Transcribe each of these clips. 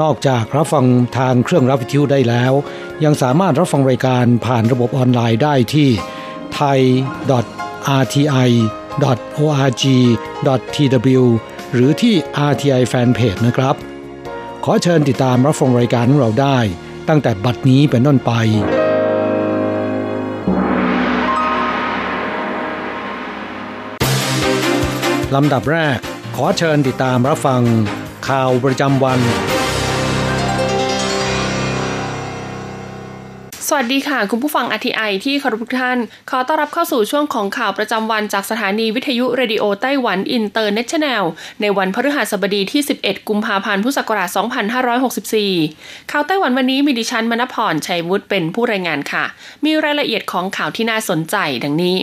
นอกจากรับฟังทางเครื่องรับวิทยุได้แล้ว ยังสามารถรับฟังรายการผ่านระบบออนไลน์ได้ที่ thai.rti.org.tw หรือที่ RTI Fanpage นะครับ ขอเชิญติดตามรับฟังรายการของเราได้ ตั้งแต่บัดนี้เป็นต้นไปลำดับแรก ขอเชิญติดตามรับฟังข่าวประจำวัน สวัสดีค่ะ คุณผู้ฟัง RTI ที่เคารพทุกท่าน ขอต้อนรับเข้าสู่ช่วงของข่าวประจำวันจากสถานีวิทยุเรดิโอไต้หวันอินเตอร์เนชั่นแนล ในวันพฤหัสบดีที่ 11 กุมภาพันธ์พุทธศักราช 2564 ข่าวไต้หวันวันนี้มีดิฉันมณพรชัยวุฒิเป็นผู้รายงานค่ะ มีรายละเอียดของข่าวที่น่าสนใจดังนี้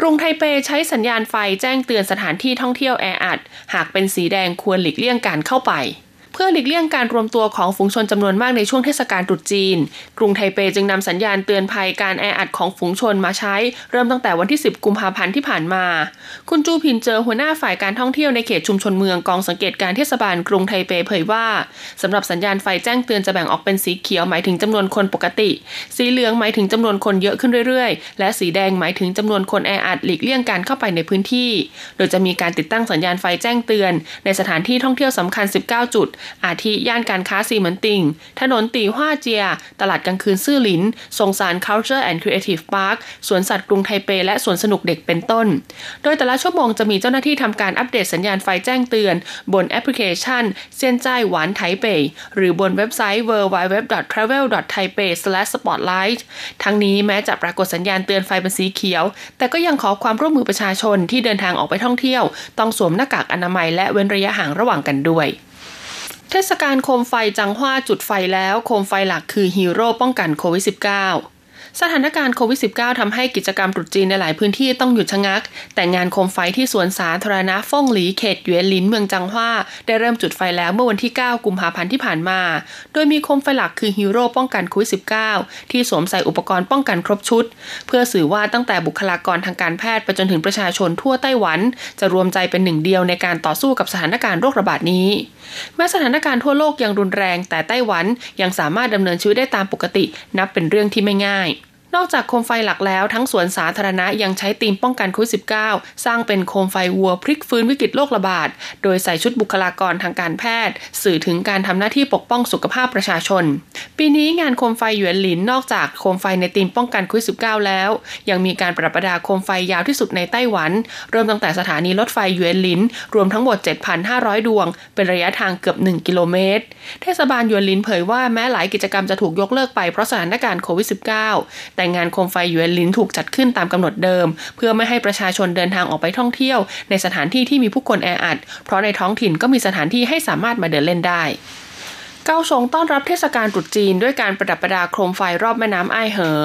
กรุงไทเปใช้สัญญาณไฟแจ้งเตือนสถานที่ท่องเที่ยวแออัด หากเป็นสีแดงควรหลีกเลี่ยงการเข้าไป เพื่อหลีกเลี่ยงการรวมตัวของฝูงชนจำนวนมากในช่วงเทศกาลตรุษจีน กรุงไทเปจึงนำสัญญาณเตือนภัยการแออัดของฝูงชนมาใช้ เริ่มตั้งแต่วันที่ 10 กุมภาพันธ์ที่ผ่านมา คุณจูพินเจอหัวหน้าฝ่ายการท่องเที่ยวในเขตชุมชนเมืองกองสังเกตการเทศบาลกรุงไทเปเผยว่าสำหรับสัญญาณไฟแจ้งเตือนจะแบ่งออกเป็นสีเขียวหมายถึงจำนวนคนปกติ สีเหลืองหมายถึงจำนวนคนเยอะขึ้นเรื่อยๆ และสีแดงหมายถึงจำนวนคนแออัดหลีกเลี่ยงการเข้าไปในพื้นที่ โดยจะมีการติดตั้งสัญญาณไฟแจ้งเตือน ในสถานที่ท่องเที่ยวสำคัญ 19 จุดอาทิย่านการค้าซีเหมินติง ถนนตีฮวาเจีย ตลาดกลางคืนซื่อหลินสงสาร Culture and Creative Park สวนสัตว์กรุงไทเป และสวนสนุกเด็กเป็นต้น โดยแต่ละชั่วโมงจะมีเจ้าหน้าที่ทำการอัปเดตสัญญาณไฟแจ้งเตือน บนแอปพลิเคชันเซียนจ้ายหวานไทเป หรือบนเว็บไซต์ www.travel.taipei/spotlight ทั้งนี้แม้จะปรากฏสัญญาณเตือนไฟเป็นสีเขียว แต่ก็ยังขอความร่วมมือประชาชนที่เดินทางออกไปท่องเที่ยว ต้องสวมหน้ากากอนามัยและเว้นระยะห่างระหว่างกันด้วย เทศกาลโคมไฟจางฮว่าจุดไฟแล้วโคมไฟหลักคือฮีโร่ป้องกันโควิด -19 สถานการณ์โควิด -19 ทำให้กิจกรรมตรุษจีนในหลายพื้นที่ต้องหยุดชะงัก แต่งานโคมไฟที่สวนสาธารณะฟ่งหลีเขตหยวนลินเมืองจังหว้า ได้เริ่มจุดไฟแล้วเมื่อวันที่ 9 กุมภาพันธ์ที่ผ่านมา โดยมีโคมไฟหลักคือฮีโร่ป้องกันโควิด -19 ที่สวมใส่อุปกรณ์ป้องกันครบชุด เพื่อสื่อว่าตั้งแต่บุคลากรทางการแพทย์ไปจนถึงประชาชนทั่วไต้หวัน จะรวมใจเป็นหนึ่งเดียวในการต่อสู้กับสถานการณ์โรคระบาดนี้แม้สถานการณ์ทั่วโลกยังรุนแรงแต่ไต้หวันยังสามารถดำเนินชีวิตได้ตามปกตินับเป็นเรื่องที่ไม่ง่าย นอกจากโคมไฟหลักแล้วทั้งสวนสาธารณะยังใช้ธีมป้องกันโควิด -19 สร้างเป็นโคมไฟวัวพลิกฟื้นวิกฤตโรคระบาด โดยใส่ชุดบุคลากรทางการแพทย์ สื่อถึงการทำหน้าที่ปกป้องสุขภาพประชาชน ปีนี้งานโคมไฟหยวนหลินนอกจากโคมไฟในธีมป้องกันโควิด -19 แล้ว ยังมีการประดับประดาโคมไฟยาวที่สุดในไต้หวัน เริ่มตั้งแต่สถานีรถไฟหยวนหลิน รวมทั้งหมด 7,500 ดวง เป็นระยะทางเกือบ 1 กิโลเมตร เทศบาลหยวนหลินเผยว่าแม้หลายกิจกรรมจะถูกยกเลิกไปเพราะสถานการณ์โควิด -19 แต่งานโคมไฟหยวนหลินถูกจัดขึ้นตามกำหนดเดิม เพื่อไม่ให้ประชาชนเดินทางออกไปท่องเที่ยว ในสถานที่ที่มีผู้คนแออัด เพราะในท้องถิ่นก็มีสถานที่ให้สามารถมาเดินเล่นได้เกาสงต้อนรับเทศกาลตรุษจีนด้วยการประดับประดาโคมไฟรอบแม่น้ำไอเหอ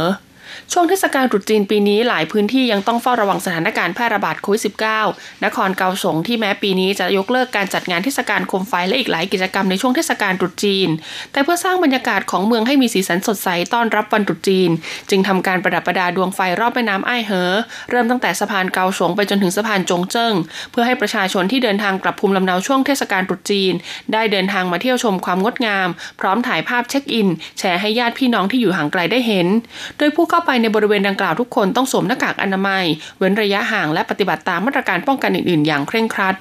ช่วงเทศกาลตรุษจีนปีนี้หลายพื้นที่ยังต้องเฝ้าระวังสถานการณ์แพร่ระบาดโควิด -19 นครเกาสงที่แม้ปีนี้จะยกเลิกการจัดงานเทศกาลโคมไฟและอีกหลายกิจกรรมในช่วงเทศกาลตรุษจีน แต่เพื่อสร้างบรรยากาศของเมืองให้มีสีสันสดใสต้อนรับวันตรุษจีน จึงทำการประดับประดาดวงไฟรอบแม่น้ำไอเหอ เริ่มตั้งแต่สะพานเกาสงไปจนถึงสะพานจงเจิ้ง เพื่อให้ประชาชนที่เดินทางกลับภูมิลำเนาช่วงเทศกาลตรุษจีน ได้เดินทางมาเที่ยวชมความงดงาม พร้อมถ่ายภาพเช็คอิน แชร์ให้ญาติพี่น้องที่อยู่ห่างไกลได้เห็น โดยผู้เข้าข้าไปในบริเวณดังกล่าวทุกคนต้องสวมหน้ากากอนามัย เว้นระยะห่างและปฏิบัติตามมาตรการป้องกันอื่นๆ อย่างเคร่งครัด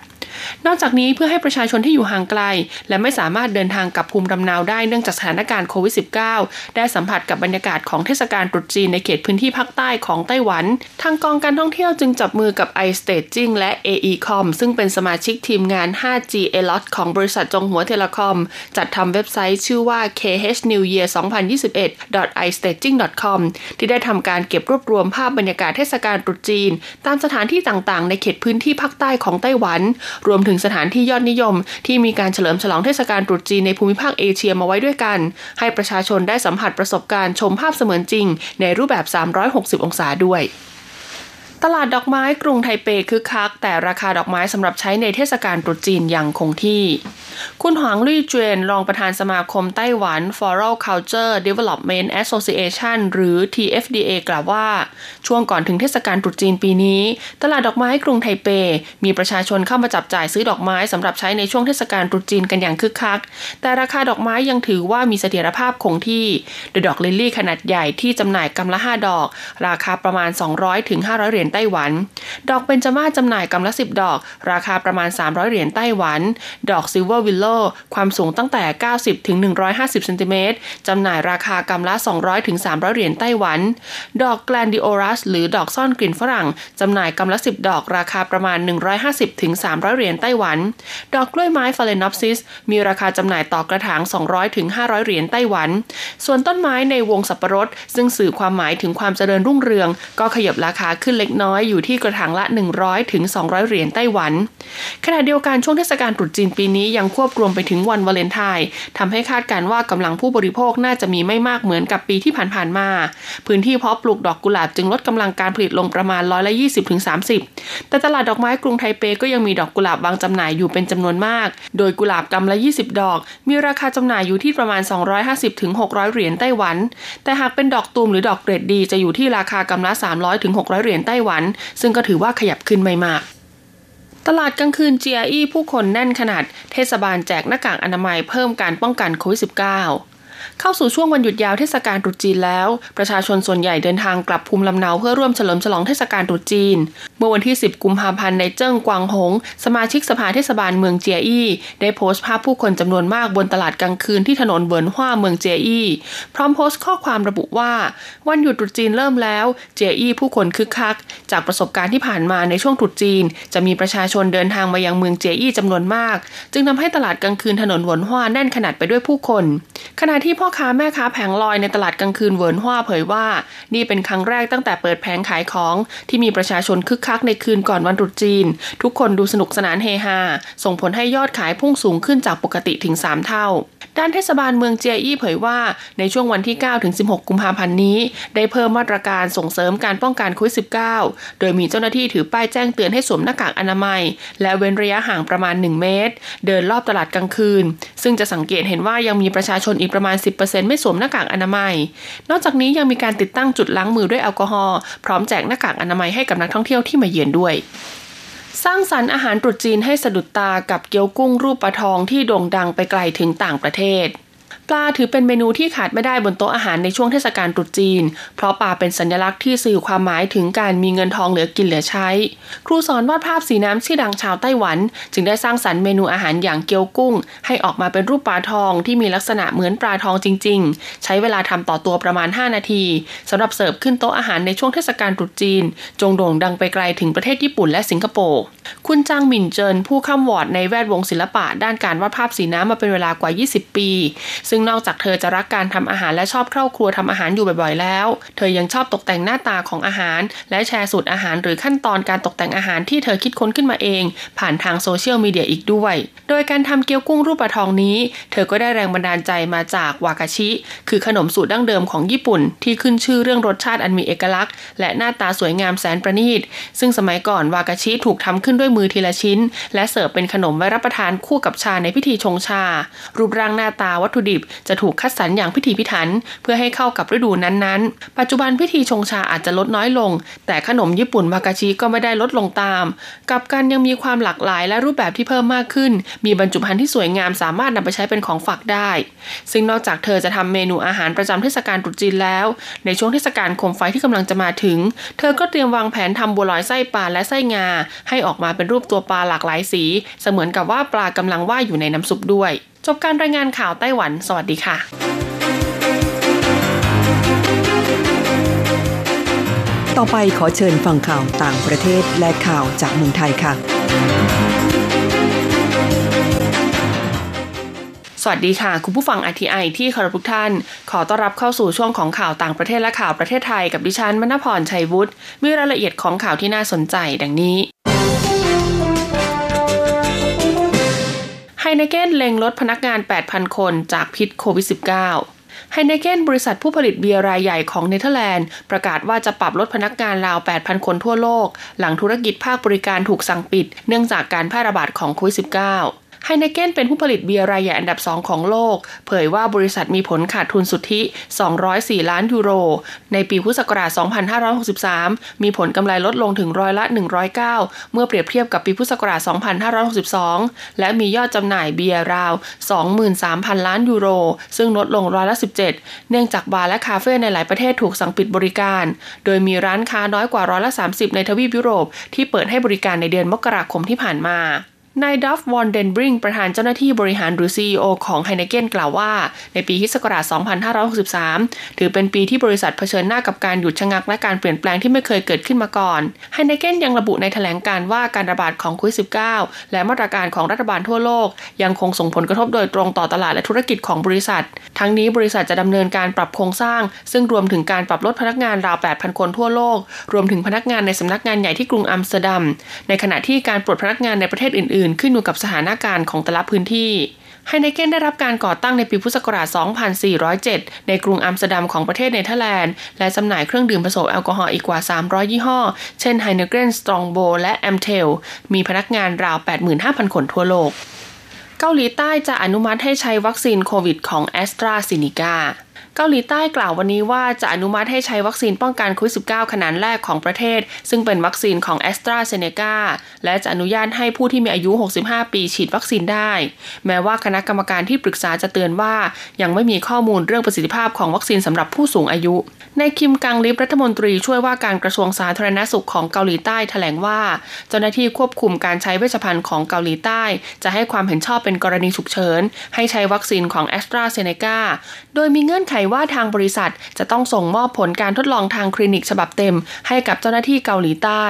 นอกจากนี้เพื่อให้ประชาชนที่อยู่ห่างไกล และไม่สามารถเดินทางกลับภูมิลำเนาได้เนื่องจากสถานการณ์โควิด -19 ได้สัมผัสกับบรรยากาศของเทศกาลตรุษจีนในเขตพื้นที่ภาคใต้ของไต้หวัน ทางกองการท่องเที่ยวจึงจับมือกับ iStaging และ AECom ซึ่งเป็นสมาชิกทีมงาน 5G a l o t ของบริษัทจงหัวเทเลคอม จัดทำเว็บไซต์ชื่อว่า KH New Year 2021 istaging.com ที่ได้ทำการเก็บรวบรวมภาพบรรยากาศเทศกาลตรุษจีน ตามสถานที่ต่างๆ ในเขตพื้นที่ภาคใต้ของไต้หวันรวมถึงสถานที่ยอดนิยม ที่มีการเฉลิมฉลองเทศกาลตรุษจีนในภูมิภาคเอเชียมาไว้ด้วยกัน ให้ประชาชนได้สัมผัสประสบการณ์ชมภาพเสมือนจริง ในรูปแบบ 360 องศาด้วย ตลาดดอกไม้กรุงไทเปคึกคัก แต่ราคาดอกไม้สำหรับใช้ในเทศกาลตรุษจีนยังคงที่ คุณหวางลี่เจนรองประธานสมาคมไต้หวัน Floral Culture Development Association หรือ TFDA กล่าวว่า ช่วงก่อนถึงเทศกาลตรุษจีนปีนี้ ตลาดดอกไม้กรุงไทเป มีประชาชนเข้ามาจับจ่ายซื้อดอกไม้สำหรับใช้ในช่วงเทศกาลตรุษจีนกันอย่างคึกคัก แต่ราคาดอกไม้ยังถือว่ามีเสถียรภาพคงที่โดยดอกลิลลี่ขนาดใหญ่ที่จำหน่ายกำละ5ดอก ราคาประมาณ 200-500เหรียญไต้หวัน ดอกเบญจมาศจำหน่ายกำละ10ดอก ราคาประมาณ 300 เหรียญไต้หวัน ดอก silver willow ความสูงตั้งแต่ 90ถึง150เซนติเมตรจำหน่ายราคากำละ 200ถึง300 เหรียญไต้หวัน ดอกแกลดิโอลัสหรือดอกซ่อนกลิ่นฝรั่งจำหน่ายกำละ 10 ดอกราคาประมาณ 150ถึง300 เหรียญไต้หวัน ดอกกล้วยไม้ฟาแลนนอปซิสมีราคาจำหน่ายต่อกระถาง 200ถึง500 เหรียญไต้หวัน ส่วนต้นไม้ในวงศ์สับปะรดซึ่งสื่อความหมายถึงความเจริญรุ่งเรือง ก็ขยับราคาขึ้นเล็กน้อยอยู่ที่กระถางละ 100ถึง200 เหรียญไต้หวัน ขณะเดียวกันช่วงเทศกาลตรุษจีนปีนี้ยังควบรวมไปถึงวันวาเลนไทน์ทำให้คาดการว่ากำลังผู้บริโภคน่าจะมีไม่มากเหมือนกับปีที่ผ่านๆมา พื้นที่เพาะปลูกดอกกุหลาบจึงลดกำลังการผลิตลงประมาณร้อยละ20ถึง30 แต่ตลาดดอกไม้กรุงไทเปก็ยังมีดอกกุหลาบวางจำหน่ายอยู่เป็นจำนวนมาก โดยกุหลาบกำละ 20 ดอก มีราคาจำหน่ายอยู่ที่ประมาณ 250ถึง600 เหรียญไต้หวัน แต่หากเป็นดอกตูมหรือดอกเกรดดีจะอยู่ที่ราคากำละ 300ถึง600 เหรียญไต้หวันซึ่งก็ถือว่าขยับขึ้นไม่มากตลาดกลางคืนเจียอี้ผู้คนแน่นขนัดเทศบาลแจกหน้ากากอนามัยเพิ่มการป้องกันโควิด -19 เข้าสู่ช่วงวันหยุดยาวเทศกาลตรุษจีนแล้ว ประชาชนส่วนใหญ่เดินทางกลับภูมิลำเนาเพื่อร่วมเฉลิมฉลองเทศกาลตรุษจีน เมื่อวันที่ 10 กุมภาพันธ์นายเจิ้งกวางหง สมาชิกสภาเทศบาลเมืองเจียอี้ ได้โพสต์ภาพผู้คนจำนวนมากบนตลาดกลางคืนที่ถนนเบินฮว่าเมืองเจียอี้ พร้อมโพสต์ข้อความระบุว่า วันหยุดตรุษจีนเริ่มแล้ว เจียอี้ผู้คนคึกคัก จากประสบการณ์ที่ผ่านมาในช่วงตรุษจีน จะมีประชาชนเดินทางมายังเมืองเจียอี้จำนวนมาก จึงทำให้ตลาดกลางคืนถนนเวินฮว่าแน่นขนาดไปด้วยผู้คน ขณะที่พ่อค้าแม่ค้าแผงลอยในตลาดกลางคืนเวินฮว่าเผยว่า นี่เป็นครั้งแรกตั้งแต่เปิดแผงขายของที่มีประชาชนคึกคักในคืนก่อนวันตรุษจีน ทุกคนดูสนุกสนานเฮฮา ส่งผลให้ยอดขายพุ่งสูงขึ้นจากปกติถึง 3 เท่า ด้านเทศบาลเมืองเจียอี้เผยว่าในช่วงวันที่ 9 ถึง 16 กุมภาพันธ์นี้ ได้เพิ่มมาตรการส่งเสริมการป้องกันโควิด -19 โดยมีเจ้าหน้าที่ถือป้ายแจ้งเตือนให้สวมหน้ากากอนามัย และเว้นระยะห่างประมาณ 1 เมตร เดินรอบตลาดกลางคืน ซึ่งจะสังเกตเห็นว่ายังมีประชาชนอีกประมาณ 10%ไม่สวมหน้ากากอนามัย นอกจากนี้ยังมีการติดตั้งจุดล้างมือด้วยแอลกอฮอล์พร้อมแจกหน้ากากอนามัยให้กับนักท่องเที่ยวที่มาเยือนด้วย สร้างสรรค์อาหารตรุษจีนให้สะดุดตากับเกี๊ยวกุ้งรูปปลาทองที่โด่งดังไปไกลถึงต่างประเทศ ปลาถือเป็นเมนูที่ขาดไม่ได้บนโต๊ะอาหารในช่วงเทศกาลตรุษจีน เพราะปลาเป็นสัญลักษณ์ที่สื่อความหมายถึงการมีเงินทองเหลือกินเหลือใช้ ครูสอนวาดภาพสีน้ำชื่อดังชาวไต้หวัน จึงได้สร้างสรรค์เมนูอาหารอย่างเกี๊ยวกุ้ง ให้ออกมาเป็นรูปปลาทองที่มีลักษณะเหมือนปลาทองจริง ๆ ใช้เวลาทำต่อตัวประมาณ 5 นาทีสำหรับเสิร์ฟขึ้นโต๊ะอาหารในช่วงเทศกาลตรุษจีน จนโด่งดังไปไกลถึงประเทศญี่ปุ่นและสิงคโปร์คุณจางหมินเจินผู้คร่ำหวอดในแวดวงศิลปะด้านการวาดภาพสีน้ำมาเป็นเวลากว่า 20 ปีซึ่งนอกจากเธอจะรักการทำอาหารและชอบเข้าครัวทำอาหารอยู่บ่อยๆแล้ว เธอยังชอบตกแต่งหน้าตาของอาหาร และแชร์สูตรอาหารหรือขั้นตอนการตกแต่งอาหารที่เธอคิดค้นขึ้นมาเอง ผ่านทางโซเชียลมีเดียอีกด้วย โดยการทำเกี๊ยวกุ้งรูปปลาทองนี้ เธอก็ได้แรงบันดาลใจมาจากวากาชิ คือขนมสูตรดั้งเดิมของญี่ปุ่น ที่ขึ้นชื่อเรื่องรสชาติอันมีเอกลักษณ์ และหน้าตาสวยงามแสนประณีต ซึ่งสมัยก่อนวากาชิถูกทำขึ้นด้วยมือทีละชิ้น และเสิร์ฟเป็นขนมไว้รับประทานคู่กับชาในพิธีชงชา รูปร่างหน้าตาวัตถุดิบจะถูกคัดสรรอย่างพิถีพิถัน เพื่อให้เข้ากับฤดูนั้นๆ ปัจจุบันพิธีชงชาอาจจะลดน้อยลง แต่ขนมญี่ปุ่นวากาชิก็ไม่ได้ลดลงตาม กับกันยังมีความหลากหลายและรูปแบบที่เพิ่มมากขึ้น มีบรรจุภัณฑ์ที่สวยงามสามารถนำไปใช้เป็นของฝากได้ ซึ่งนอกจากเธอจะทำเมนูอาหารประจำเทศกาลตรุษจีนแล้ว ในช่วงเทศกาลโคมไฟที่กำลังจะมาถึง เธอก็เตรียมวางแผนทำบัวลอยไส้ปลาและไส้งา ให้ออกมาเป็นรูปตัวปลาหลากหลายสี เสมือนกับว่าปลากำลังว่ายอยู่ในน้ำซุปด้วย จบการรายงานข่าวไต้หวัน สวัสดีค่ะต่อไปขอเชิญฟังข่าวต่างประเทศและข่าวจากเมืองไทยค่ะ สวัสดีค่ะ คุณผู้ฟัง RTI ที่เคารพทุกท่าน ขอต้อนรับเข้าสู่ช่วงของข่าวต่างประเทศและข่าวประเทศไทยกับดิฉันมณพรชัยวุฒิมีรายละเอียดของข่าวที่น่าสนใจดังนี้ ไฮเนเกนเล็งลดพนักงาน 8,000 คนจากพิษโควิด -19 ไฮเนเกนบริษัทผู้ผลิตเบียร์รายใหญ่ของเนเธอร์แลนด์ ประกาศว่าจะปรับลดพนักงานราว 8,000 คนทั่วโลก หลังธุรกิจภาคบริการถูกสั่งปิด เนื่องจากการแพร่ระบาดของโควิด -19 ไฮเนเกนเป็นผู้ผลิตเบียร์รายใหญ่อันดับสองของโลก เผยว่าบริษัทมีผลขาดทุนสุทธิ 204 ล้านยูโร ในปีพุทธศักราช 2563 มีผลกำไรลดลงถึงร้อยละ 109 เมื่อเปรียบเทียบกับปีพุทธศักราช 2562 และมียอดจำหน่ายเบียร์ราว 23,000 ล้านยูโร ซึ่งลดลงร้อยละ 17 เนื่องจากบาร์และคาเฟ่ในหลายประเทศถูกสั่งปิดบริการ โดยมีร้านค้าน้อยกว่าร้อยละ 30 ในทวีปยุโรปที่เปิดให้บริการในเดือนมกราคมที่ผ่านมา นายดัฟวอนเดนบริงประธานเจ้าหน้าที่บริหารหรือ CEO ของไฮเนเกนกล่าวว่า ในปีฮิศกราช2563 ถือเป็นปีที่บริษัทเผชิญหน้ากับการหยุดชะงักและการเปลี่ยนแปลงที่ไม่เคยเกิดขึ้นมาก่อนไฮเนเกนยังระบุในแถลงการว่าการระบาดของโควิด -19 และมาตรการของรัฐบาลทั่วโลก ยังคงส่งผลกระทบโดยตรงต่อตลาดและธุรกิจของบริษัท ทั้งนี้บริษัทจะดำเนินการปรับโครงสร้าง ซึ่งรวมถึงการปรับลดพนักงานราว 8,000 คนทั่วโลก รวมถึงพนักงานในสำนักงานใหญ่ที่กรุงอัมสเตอร์ดัม ในขณะที่การปลดพนักงานในประเทศอื่นๆขึ้นอยู่กับสถานการณ์ของแต่ละพื้นที่ไฮเนเกนได้รับการก่อตั้งในปีพุทธศักราช 2407 ในกรุงอัมสเตอร์ดัมของประเทศเนเธอร์แลนด์ และจำหน่ายเครื่องดื่มผสมแอลกอฮอล์อีกกว่า 300 ยี่ห้อ เช่นไฮเนเกนสตรองโบว์และแอมสเทล มีพนักงานราว 85,000 คนทั่วโลก เกาหลีใต้จะอนุมัติให้ใช้วัคซีนโควิดของแอสตราเซเนกา เกาหลีใต้กล่าววันนี้ว่าจะอนุมัติให้ใช้วัคซีนป้องกันโควิด -19 ขนาดแรกของประเทศ ซึ่งเป็นวัคซีนของแอสตราเซเนกาและจะอนุญาตให้ผู้ที่มีอายุ 65 ปีฉีดวัคซีนได้ แม้ว่าคณะกรรมการที่ปรึกษาจะเตือนว่า ยังไม่มีข้อมูลเรื่องประสิทธิภาพของวัคซีนสำหรับผู้สูงอายุ ในคิมกังลิปรัฐมนตรีช่วยว่าการกระทรวงสาธารณสุขของเกาหลีใต้แถลงว่า เจ้าหน้าที่ควบคุมการใช้เวชภัณฑ์ของเกาหลีใต้ จะให้ความเห็นชอบเป็นกรณีฉุกเฉินให้ใช้วัคซีนของแอสตราเซเนกา โดยมีเงื่อนไขว่าทางบริษัท จะต้องส่งมอบผลการทดลองทางคลินิกฉบับเต็ม ให้กับเจ้าหน้าที่เกาหลีใต้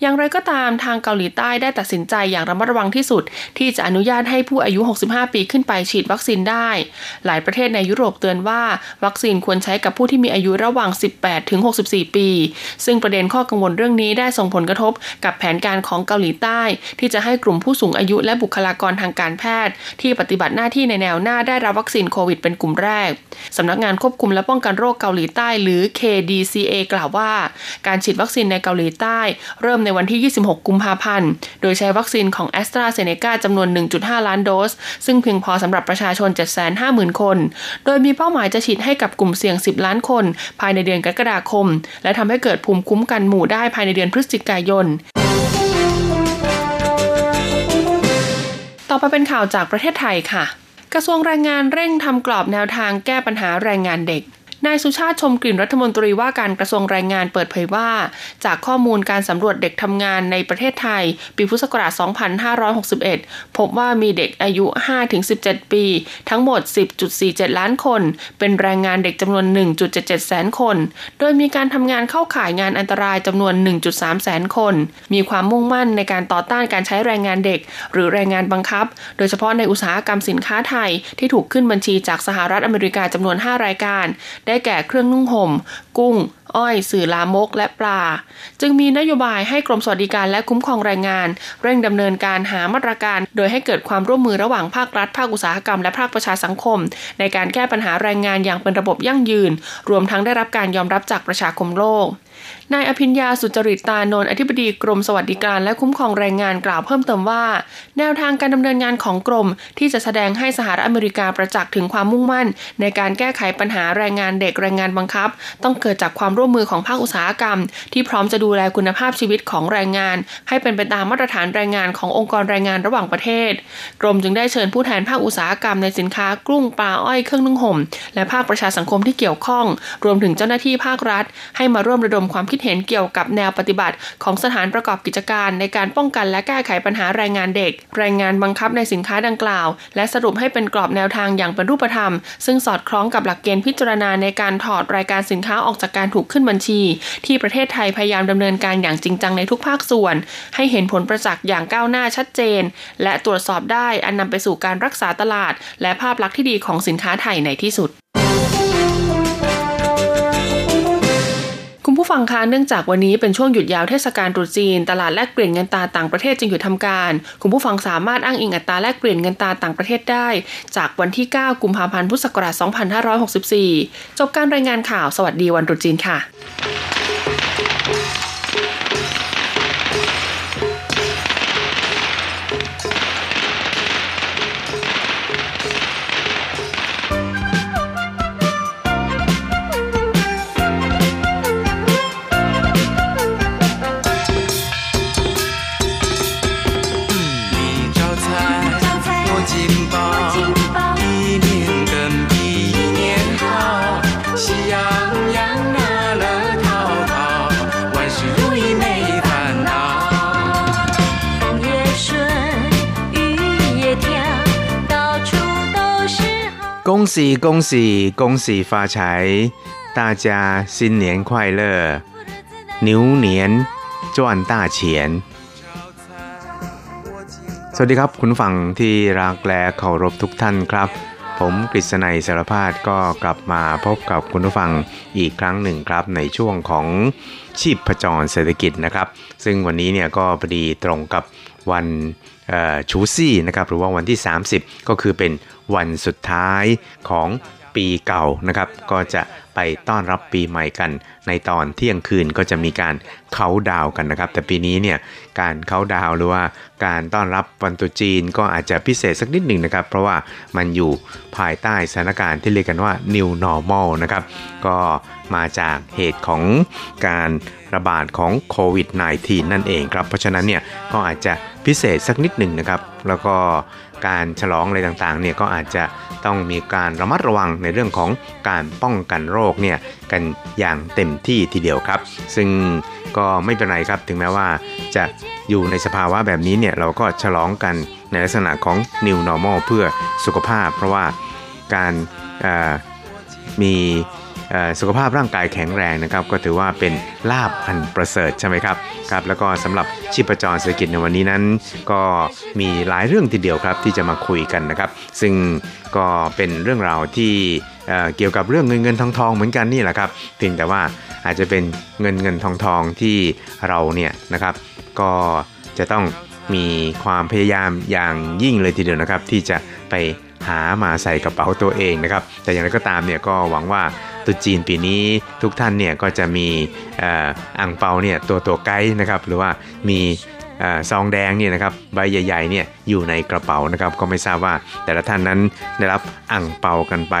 อย่างไรก็ตามทางเกาหลีใต้ได้ตัดสินใจอย่างระมัดระวังที่สุด ที่จะอนุญาตให้ผู้อายุ 65 ปีขึ้นไปฉีดวัคซีนได้ หลายประเทศในยุโรปเตือนว่า วัคซีนควรใช้กับผู้ที่มีอายุระหว่าง 18 ถึง 64 ปี ซึ่งประเด็นข้อกังวลเรื่องนี้ได้ส่งผลกระทบกับแผนการของเกาหลีใต้ ที่จะให้กลุ่มผู้สูงอายุและบุคลากรทางการแพทย์ ที่ปฏิบัติหน้าที่ในแนวหน้าได้รับวัคซีนโควิดเป็นกลุ่มแรกสำนักงานควบคุมและป้องกันโรคเกาหลีใต้ หรือ KDCA กล่าวว่า การฉีดวัคซีนในเกาหลีใต้ เริ่มในวันที่ 26 กุมภาพันธ์ โดยใช้วัคซีนของแอสตราเซเนกาจำนวน 1.5 ล้านโดส ซึ่งเพียงพอสำหรับประชาชน 750,000 คน โดยมีเป้าหมายจะฉีดให้กับกลุ่มเสี่ยง 10 ล้านคน ภายในเดือนกรกฎาคม และทำให้เกิดภูมิคุ้มกันหมู่ได้ภายในเดือนพฤศจิกายนต่อไปเป็นข่าวจากประเทศไทยค่ะ กระทรวงแรงงานเร่งทำกรอบแนวทางแก้ปัญหาแรงงานเด็ก นายสุชาติชมกลิ่นรัฐมนตรีว่าการกระทรวงแรงงานเปิดเผยว่า จากข้อมูลการสำรวจเด็กทำงานในประเทศไทย ปีพุทธศักราช 2561 พบว่ามีเด็กอายุ 5-17 ปี ทั้งหมด 10.47 ล้านคน เป็นแรงงานเด็กจำนวน 1.77 แสนคน โดยมีการทำงานเข้าข่ายงานอันตรายจำนวน 1.3 แสนคน มีความมุ่งมั่นในการต่อต้านการใช้แรงงานเด็ก หรือแรงงานบังคับ โดยเฉพาะในอุตสาหกรรมสินค้าไทยที่ถูกขึ้นบัญชีจากสหรัฐอเมริกาจำนวน 5 รายการได้แก่เครื่องนุ่งห่ม กุ้ง อ้อย สื่อลามก และปลา จึงมีนโยบายให้กรมสวัสดิการและคุ้มครองแรงงาน เร่งดำเนินการหามาตรการ โดยให้เกิดความร่วมมือระหว่างภาครัฐ ภาคอุตสาหกรรม และภาคประชาสังคม ในการแก้ปัญหาแรงงานอย่างเป็นระบบยั่งยืน รวมทั้งได้รับการยอมรับจากประชาคมโลก นายอภิญญาสุจริตตานนท์อธิบดีกรมสวัสดิการและคุ้มครองแรงงานกล่าวเพิ่มเติมว่า แนวทางการดำเนินงานของกรม ที่จะแสดงให้สหรัฐอเมริกาประจักษ์ถึงความมุ่งมั่น ในการแก้ไขปัญหาแรงงานเด็กแรงงานบังคับ ต้องเกิดจากความร่วมมือของภาคอุตสาหกรรม ที่พร้อมจะดูแลคุณภาพชีวิตของแรงงาน ให้เป็นไปตามมาตรฐานแรงงานขององค์กรแรงงานระหว่างประเทศ กรมจึงได้เชิญผู้แทนภาคอุตสาหกรรมในสินค้ากุ้งปลาอ้อยเครื่องนึ่งห่มและภาคประชาสังคมที่เกี่ยวข้อง รวมถึงเจ้าหน้าที่ภาครัฐ ให้มาร่วมระดมความคิดเห็นเกี่ยวกับแนวปฏิบัติ ของสถานประกอบกิจการ ในการป้องกันและแก้ไขปัญหาแรงงานเด็ก แรงงานบังคับในสินค้าดังกล่าว และสรุปให้เป็นกรอบแนวทางอย่างเป็นรูปธรรม ซึ่งสอดคล้องกับหลักเกณฑ์พิจารณาในการถอดรายการสินค้าออกจากการถูกขึ้นบัญชี ที่ประเทศไทยพยายามดำเนินการอย่างจริงจังในทุกภาคส่วน ให้เห็นผลประจักษ์อย่างก้าวหน้าชัดเจน และตรวจสอบได้อันนำไปสู่การรักษาตลาด และภาพลักษณ์ที่ดีของสินค้าไทยในที่สุดุณผู้ฟังคะเนื่องจากวันนี้เป็นช่วงหยุดยาวเทศกาลตรุษจีน ตลาดแลกเปลี่ยนเงินตาต่างประเทศจึงหยุดทำการ คุณผู้ฟังสามารถอ้างอิงอัตราแลกเปลี่ยนเงินตาต่างประเทศได้ จากวันที่ 9 กุมภาพันธ์ พุทธศักราช 2564 จบการรายงานข่าว สวัสดีวันตรุษจีนค่ะ 喜恭喜恭喜发财！大家新年快乐，牛年赚大钱！สวัสดีครับคุณฟังที่รักและเคารพทุกท่านครับ ผมกฤษณัยสารพาดก็กลับมาพบกับคุณผู้ฟังอีกครั้งหนึ่งครับในช่วงของชีพประจรเศรษฐกิจนะครับ ซึ่งวันนี้เนี่ยก็พอดีตรงกับวันชูซี่นะครับหรือว่าวันที่ 30 ก็คือเป็น วันสุดท้ายของปีเก่านะครับ ก็จะไปต้อนรับปีใหม่กัน ในตอนเที่ยงคืนก็จะมีการเขาดาวกันนะครับ แต่ปีนี้เนี่ยการเขาดาวหรือว่าการต้อนรับวันตุจีนก็อาจจะพิเศษสักนิดหนึ่งนะครับ เพราะว่ามันอยู่ภายใต้สถานการณ์ที่เรียกกันว่า new normal นะครับ ก็มาจากเหตุของการระบาดของโควิด -19 นั่นเองครับ เพราะฉะนั้นเนี่ยก็อาจจะพิเศษสักนิดหนึ่งนะครับ แล้วก็ การฉลองอะไรต่างๆเนี่ยก็อาจจะต้องมีการระมัดระวังในเรื่องของการป้องกันโรคเนี่ยกันอย่างเต็มที่ทีเดียวครับ ซึ่งก็ไม่เป็นไรครับถึงแม้ว่าจะอยู่ในสภาวะแบบนี้เนี่ยเราก็ฉลองกันในลักษณะของ new normal เพื่อสุขภาพ เพราะว่าการ มีสุขภาพร่างกายแข็งแรงนะครับ ก็ถือว่าเป็นลาบอันประเสริฐใช่ไหมครับครับ แล้วก็สำหรับชีพจรเศรษฐกิจในวันนี้นั้น ก็มีหลายเรื่องทีเดียวครับที่จะมาคุยกันนะครับ ซึ่งก็เป็นเรื่องราวที่เกี่ยวกับเรื่องเงินเงินทองทองเหมือนกันนี่แหละครับเพียงแต่ว่าอาจจะเป็นเงินเงินทองทองที่เราเนี่ยนะครับ ก็จะต้องมีความพยายามอย่างยิ่งเลยทีเดียวนะครับ ที่จะไป หามาใส่กระเป๋าตัวเองนะครับ แต่อย่างไรก็ตามเนี่ยก็หวังว่าตุจีนปีนี้ทุกท่านเนี่ยก็จะมีอ่างเปาเนี่ยตัวตัวไกด์นะครับ หรือว่ามีซองแดงเนี่ยนะครับใบใหญ่ๆเนี่ยอยู่ในกระเป๋านะครับก็ไม่ทราบว่าแต่ละท่านนั้นได้รับอ่างเปากันไป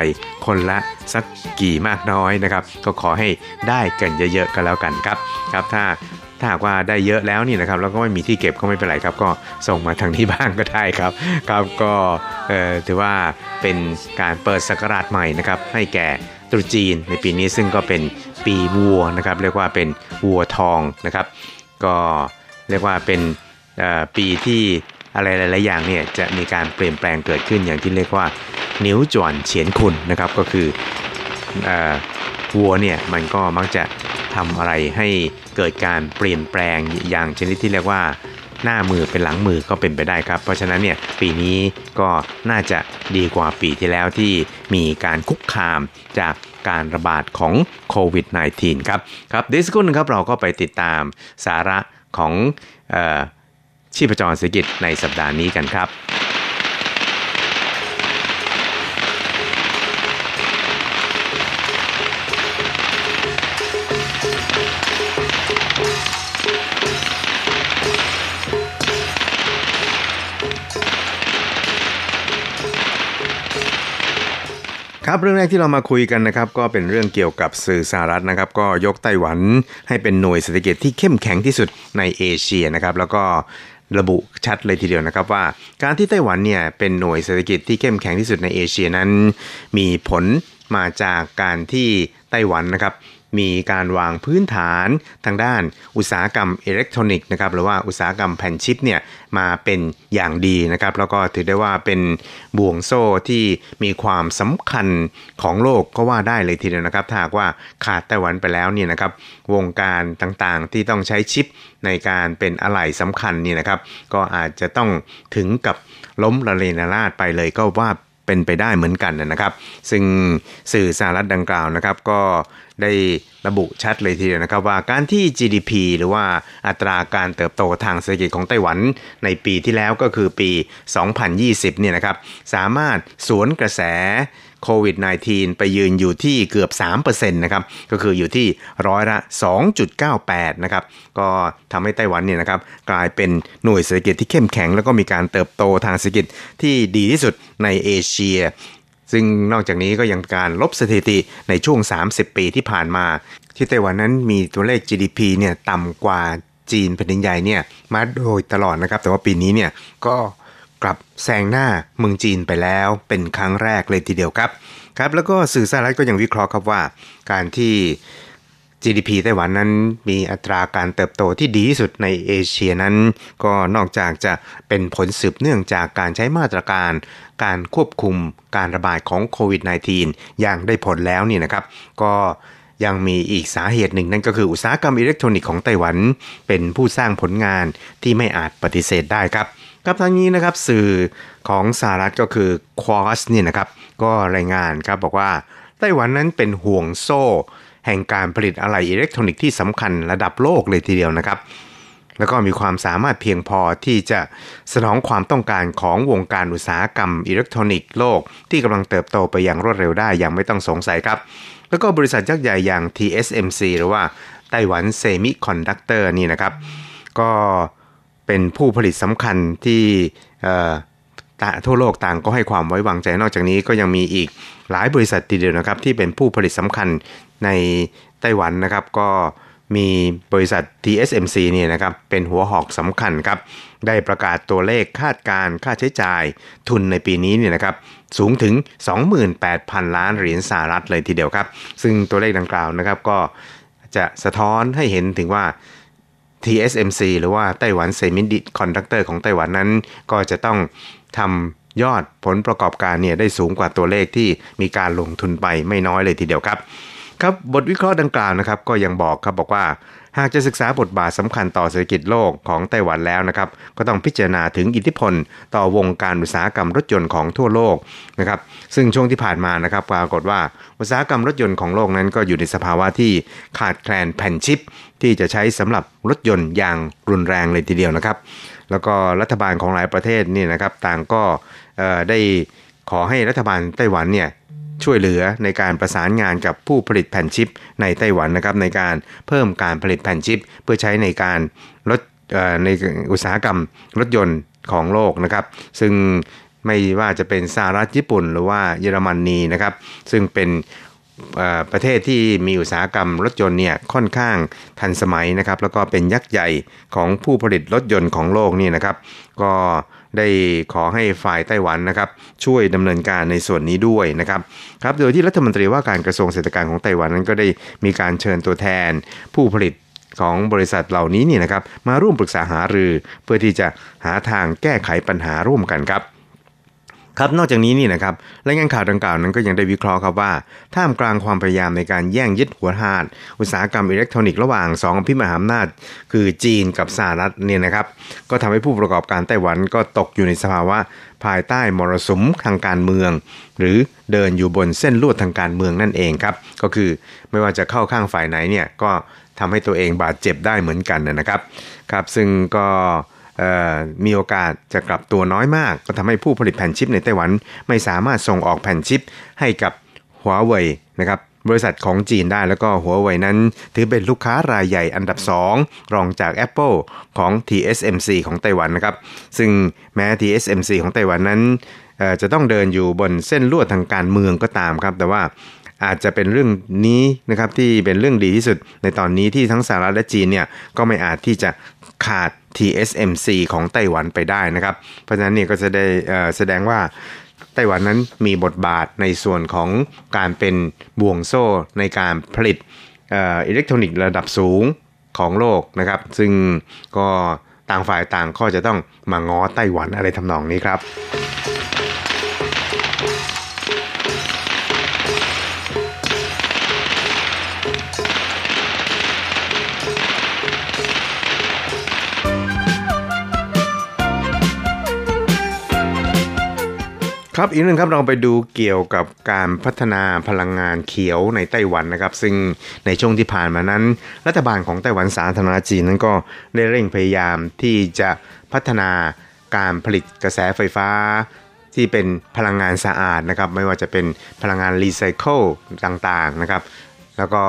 คนละสักกี่มากน้อยนะครับ ก็ขอให้ได้กันเยอะๆกันแล้วกันครับครับถ้า ถ้าหากว่าได้เยอะแล้วนี่นะครับแล้วก็ไม่มีที่เก็บก็ไม่เป็นไรครับ ก็ส่งมาทางที่บ้านก็ได้ครับครับก็ถือว่าเป็นการเปิดสกราชใหม่นะครับให้แก่ตรุจีนในปีนี้ซึ่งก็เป็นปีวัวนะครับเรียกว่าเป็นวัวทองนะครับ ก็เรียกว่าเป็นปีที่อะไรหลายๆอย่างเนี่ยจะมีการเปลี่ยนแปลงเกิดขึ้นอย่างที่เรียกว่านิ้วจวนเฉียนคุณนะครับก็คือ วัวเนี่ยมันก็มักจะทำอะไรให้เกิดการเปลี่ยนแปลงอย่างชนิดที่เรียกว่าหน้ามือเป็นหลังมือก็เป็นไปได้ครับ เพราะฉะนั้นเนี่ยปีนี้ก็น่าจะดีกว่าปีที่แล้วที่มีการคุกคามจากการระบาดของโควิด -19 ครับครับเดซิกุนครับเราก็ไปติดตามสาระของอชีพจรเศรษฐกิจในสัปดาห์นี้กันครับ ครับเรื่องแรกที่เรามาคุยกันนะครับก็เป็นเรื่องเกี่ยวกับสื่อสหรัฐนะครับ ก็ยกไต้หวันให้เป็นหน่วยเศรษฐกิจที่เข้มแข็งที่สุดในเอเชียนะครับ แล้วก็ระบุชัดเลยทีเดียวนะครับว่า การที่ไต้หวันเนี่ยเป็นหน่วยเศรษฐกิจที่เข้มแข็งที่สุดในเอเชียนั้น มีผลมาจากการที่ไต้หวันนะครับ มีการวางพื้นฐานทางด้านอุตสาหกรรมอิเล็กทรอนิกส์นะครับหรือว่าอุตสาหกรรมแผ่นชิปเนี่ยมาเป็นอย่างดีนะครับ แล้วก็ถือได้ว่าเป็นบ่วงโซ่ที่มีความสำคัญของโลกก็ว่าได้เลยทีเดียวนะครับถ้าว่าขาดไต้หวันไปแล้วเนี่ยนะครับ วงการต่างๆที่ต้องใช้ชิปในการเป็นอะไหล่สำคัญนี่นะครับ ก็อาจจะต้องถึงกับล้มระเลนาราดไปเลยก็ว่า เป็นไปได้เหมือนกันนะครับ ซึ่งสื่อสหรัฐดังกล่าวนะครับ ก็ได้ระบุชัดเลยทีเดียวนะครับว่าการที่ GDP หรือว่าอัตราการเติบโตทางเศรษฐกิจของไต้หวันในปีที่แล้วก็คือปี 2020 เนี่ยนะครับ สามารถสวนกระแส โควิด -19 ไปยืนอยู่ที่เกือบ 3%นะครับ ก็คืออยู่ที่ร้อยละ 2.98 นะครับ ก็ทำให้ไต้หวันเนี่ยนะครับกลายเป็นหน่วยเศรษฐกิจที่เข้มแข็ง แล้วก็มีการเติบโตทางเศรษฐกิจที่ดีที่สุดในเอเชีย ซึ่งนอกจากนี้ก็ยังการลบสถิติในช่วง 30 ปีที่ผ่านมา ที่ไต้หวันนั้นมีตัวเลข GDP เนี่ยต่ำกว่าจีนแผ่นดินใหญ่เนี่ยมาโดยตลอดนะครับ แต่ว่าปีนี้เนี่ยก็ กลับแซงหน้าเมืองจีนไปแล้วเป็นครั้งแรกเลยทีเดียวครับครับแล้วก็สื่อสหรัฐก็ยังวิเคราะห์ครับว่า การที่ GDP ไต้หวันนั้นมีอัตราการเติบโตที่ดีที่สุดในเอเชียนั้น ก็นอกจากจะเป็นผลสืบเนื่องจากการใช้มาตรการ การควบคุมการระบาดของโควิด -19 อย่างได้ผลแล้วนี่นะครับ ก็ยังมีอีกสาเหตุหนึ่งนั่นก็คืออุตสาหกรรมอิเล็กทรอนิกส์ของไต้หวัน เป็นผู้สร้างผลงานที่ไม่อาจปฏิเสธได้ครับ ครับทั้งนี้นะครับสื่อของสหรัฐก็คือควอสเนี่ยนะครับก็รายงานครับบอกว่าไต้หวันนั้นเป็นห่วงโซ่ แห่งการผลิตอะไหล่อิเล็กทรอนิกส์ที่สำคัญระดับโลกเลยทีเดียวนะครับ แล้วก็มีความสามารถเพียงพอที่จะสนองความต้องการของวงการอุตสาหกรรมอิเล็กทรอนิกส์โลก ที่กำลังเติบโตไปอย่างรวดเร็วได้อย่างไม่ต้องสงสัยครับ แล้วก็บริษัทยักษ์ใหญ่อย่าง TSMC หรือว่าไต้หวันเซมิคอนดักเตอร์นี่นะครับ ก็เป็นผู้ผลิตสำคัญที่ทั่วโลกต่างก็ให้ความไว้วางใจ นอกจากนี้ก็ยังมีอีกหลายบริษัททีเดียวนะครับ ที่เป็นผู้ผลิตสำคัญในไต้หวันนะครับ ก็มีบริษัท TSMC เนี่ยนะครับเป็นหัวหอกสำคัญครับ ได้ประกาศตัวเลขคาดการณ์ค่าใช้จ่ายทุนในปีนี้เนี่ยนะครับสูงถึง 28,000 ล้านเหรียญสหรัฐเลยทีเดียวครับ ซึ่งตัวเลขดังกล่าวนะครับก็จะสะท้อนให้เห็นถึงว่า TSMC หรือว่าไต้หวันเซมิดิคอนดักเตอร์ของไต้หวันนั้น ก็จะต้องทำยอดผลประกอบการเนี่ยได้สูงกว่าตัวเลขที่มีการลงทุนไปไม่น้อยเลยทีเดียวครับ ครับบทวิเคราะห์ดังกล่าวนะครับ ก็ยังบอกครับบอกว่า หากจะศึกษาบทบาทสำคัญต่อเศรษฐกิจโลกของไต้หวันแล้วนะครับ ก็ต้องพิจารณาถึงอิทธิพล ต่อวงการอุตสาหกรรมรถยนต์ของทั่วโลกนะครับ ซึ่งช่วงที่ผ่านมานะครับปรากฏว่าอุตสาหกรรมรถยนต์ของโลกนั้นก็อยู่ในสภาวะที่ขาดแคลนแผ่นชิป ที่จะใช้สำหรับรถยนต์อย่างรุนแรงเลยทีเดียวนะครับ แล้วก็รัฐบาลของหลายประเทศนี่นะครับ ต่างก็ได้ขอให้รัฐบาลไต้หวันเนี่ย ช่วยเหลือในการประสานงานกับผู้ผลิตแผ่นชิป ในไต้หวันนะครับในการเพิ่มการผลิตแผ่นชิป เพื่อใช้ในการลดในอุตสาหกรรมรถยนต์ของโลกนะครับ ซึ่งไม่ว่าจะเป็นสหรัฐญี่ปุ่น หรือว่าเยอรมนนีนะครับ ซึ่งเป็นประเทศที่มีอุตสาหกรรมรถยนต์เนี่ยค่อนข้างทันสมัยนะครับ แล้วก็เป็นยักษ์ใหญ่ของผู้ผลิตรถยนต์ของโลกนี่นะครับ ก็ ได้ขอให้ฝ่ายไต้หวันนะครับช่วยดำเนินการในส่วนนี้ด้วยนะครับครับโดยที่รัฐมนตรีว่าการกระทรวงเศรษฐกิจของไต้หวันนั้นก็ได้มีการเชิญตัวแทนผู้ผลิตของบริษัทเหล่านี้นี่นะครับมาร่วมปรึกษาหารือ เพื่อที่จะหาทางแก้ไขปัญหาร่วมกันครับ ครับนอกจากนี้นี่นะครับรายงานข่าวดังกล่าวนั้นก็ยังได้วิเคราะห์ครับว่า ท่ามกลางความพยายามในการแย่งยึดหัวหาด อุตสาหกรรมอิเล็กทรอนิกส์ระหว่าง2พิมหาอำนาจ คือจีนกับสหรัฐเนี่ยนะครับ ก็ทำให้ผู้ประกอบการไต้หวันก็ตกอยู่ในสภาวะภายใต้มรสุมทางการเมือง หรือเดินอยู่บนเส้นลวดทางการเมืองนั่นเองครับก็คือไม่ว่าจะเข้าข้างฝ่ายไหนเนี่ยก็ทำให้ตัวเองบาดเจ็บได้เหมือนกันนะครับครับ ซึ่งก็ มีโอกาสจะกลับตัวน้อยมาก ก็ทำให้ผู้ผลิตแผ่นชิปในไต้หวันไม่สามารถส่งออกแผ่นชิปให้กับหัวเว่ยนะครับบริษัทของจีนได้แล้วก็หัวเว่ยนั้น ถือเป็นลูกค้ารายใหญ่อันดับ 2 รองจาก Apple ของ TSMC ของไต้หวันนะครับ ซึ่งแม้ TSMC ของไต้หวันนั้นจะต้องเดินอยู่บนเส้นลวดทางการเมืองก็ตามครับ แต่ว่า อาจจะเป็นเรื่องนี้นะครับที่เป็นเรื่องดีที่สุดในตอนนี้ที่ทั้งสหรัฐและจีนเนี่ยก็ไม่อาจที่จะขาด TSMC ของไต้หวันไปได้นะครับ เพราะฉะนั้นเนี่ยก็จะได้แสดงว่าไต้หวันนั้นมีบทบาทในส่วนของการเป็นบ่วงโซ่ในการผลิตอิเล็กทรอนิกส์ระดับสูงของโลกนะครับ ซึ่งก็ต่างฝ่ายต่างก็จะต้องมาง้อไต้หวันอะไรทำนองนี้ครับ ครับอีกหนึ่งครับเราไปดูเกี่ยวกับการพัฒนาพลังงานเขียวในไต้หวันนะครับ ซึ่งในช่วงที่ผ่านมานั้น รัฐบาลของไต้หวันสาธารณจีนนั้นก็ได้เร่งพยายามที่จะพัฒนาการผลิตกระแสไฟฟ้าที่เป็นพลังงานสะอาดนะครับ ไม่ว่าจะเป็นพลังงานรีไซเคิลต่างๆนะครับ แล้วก็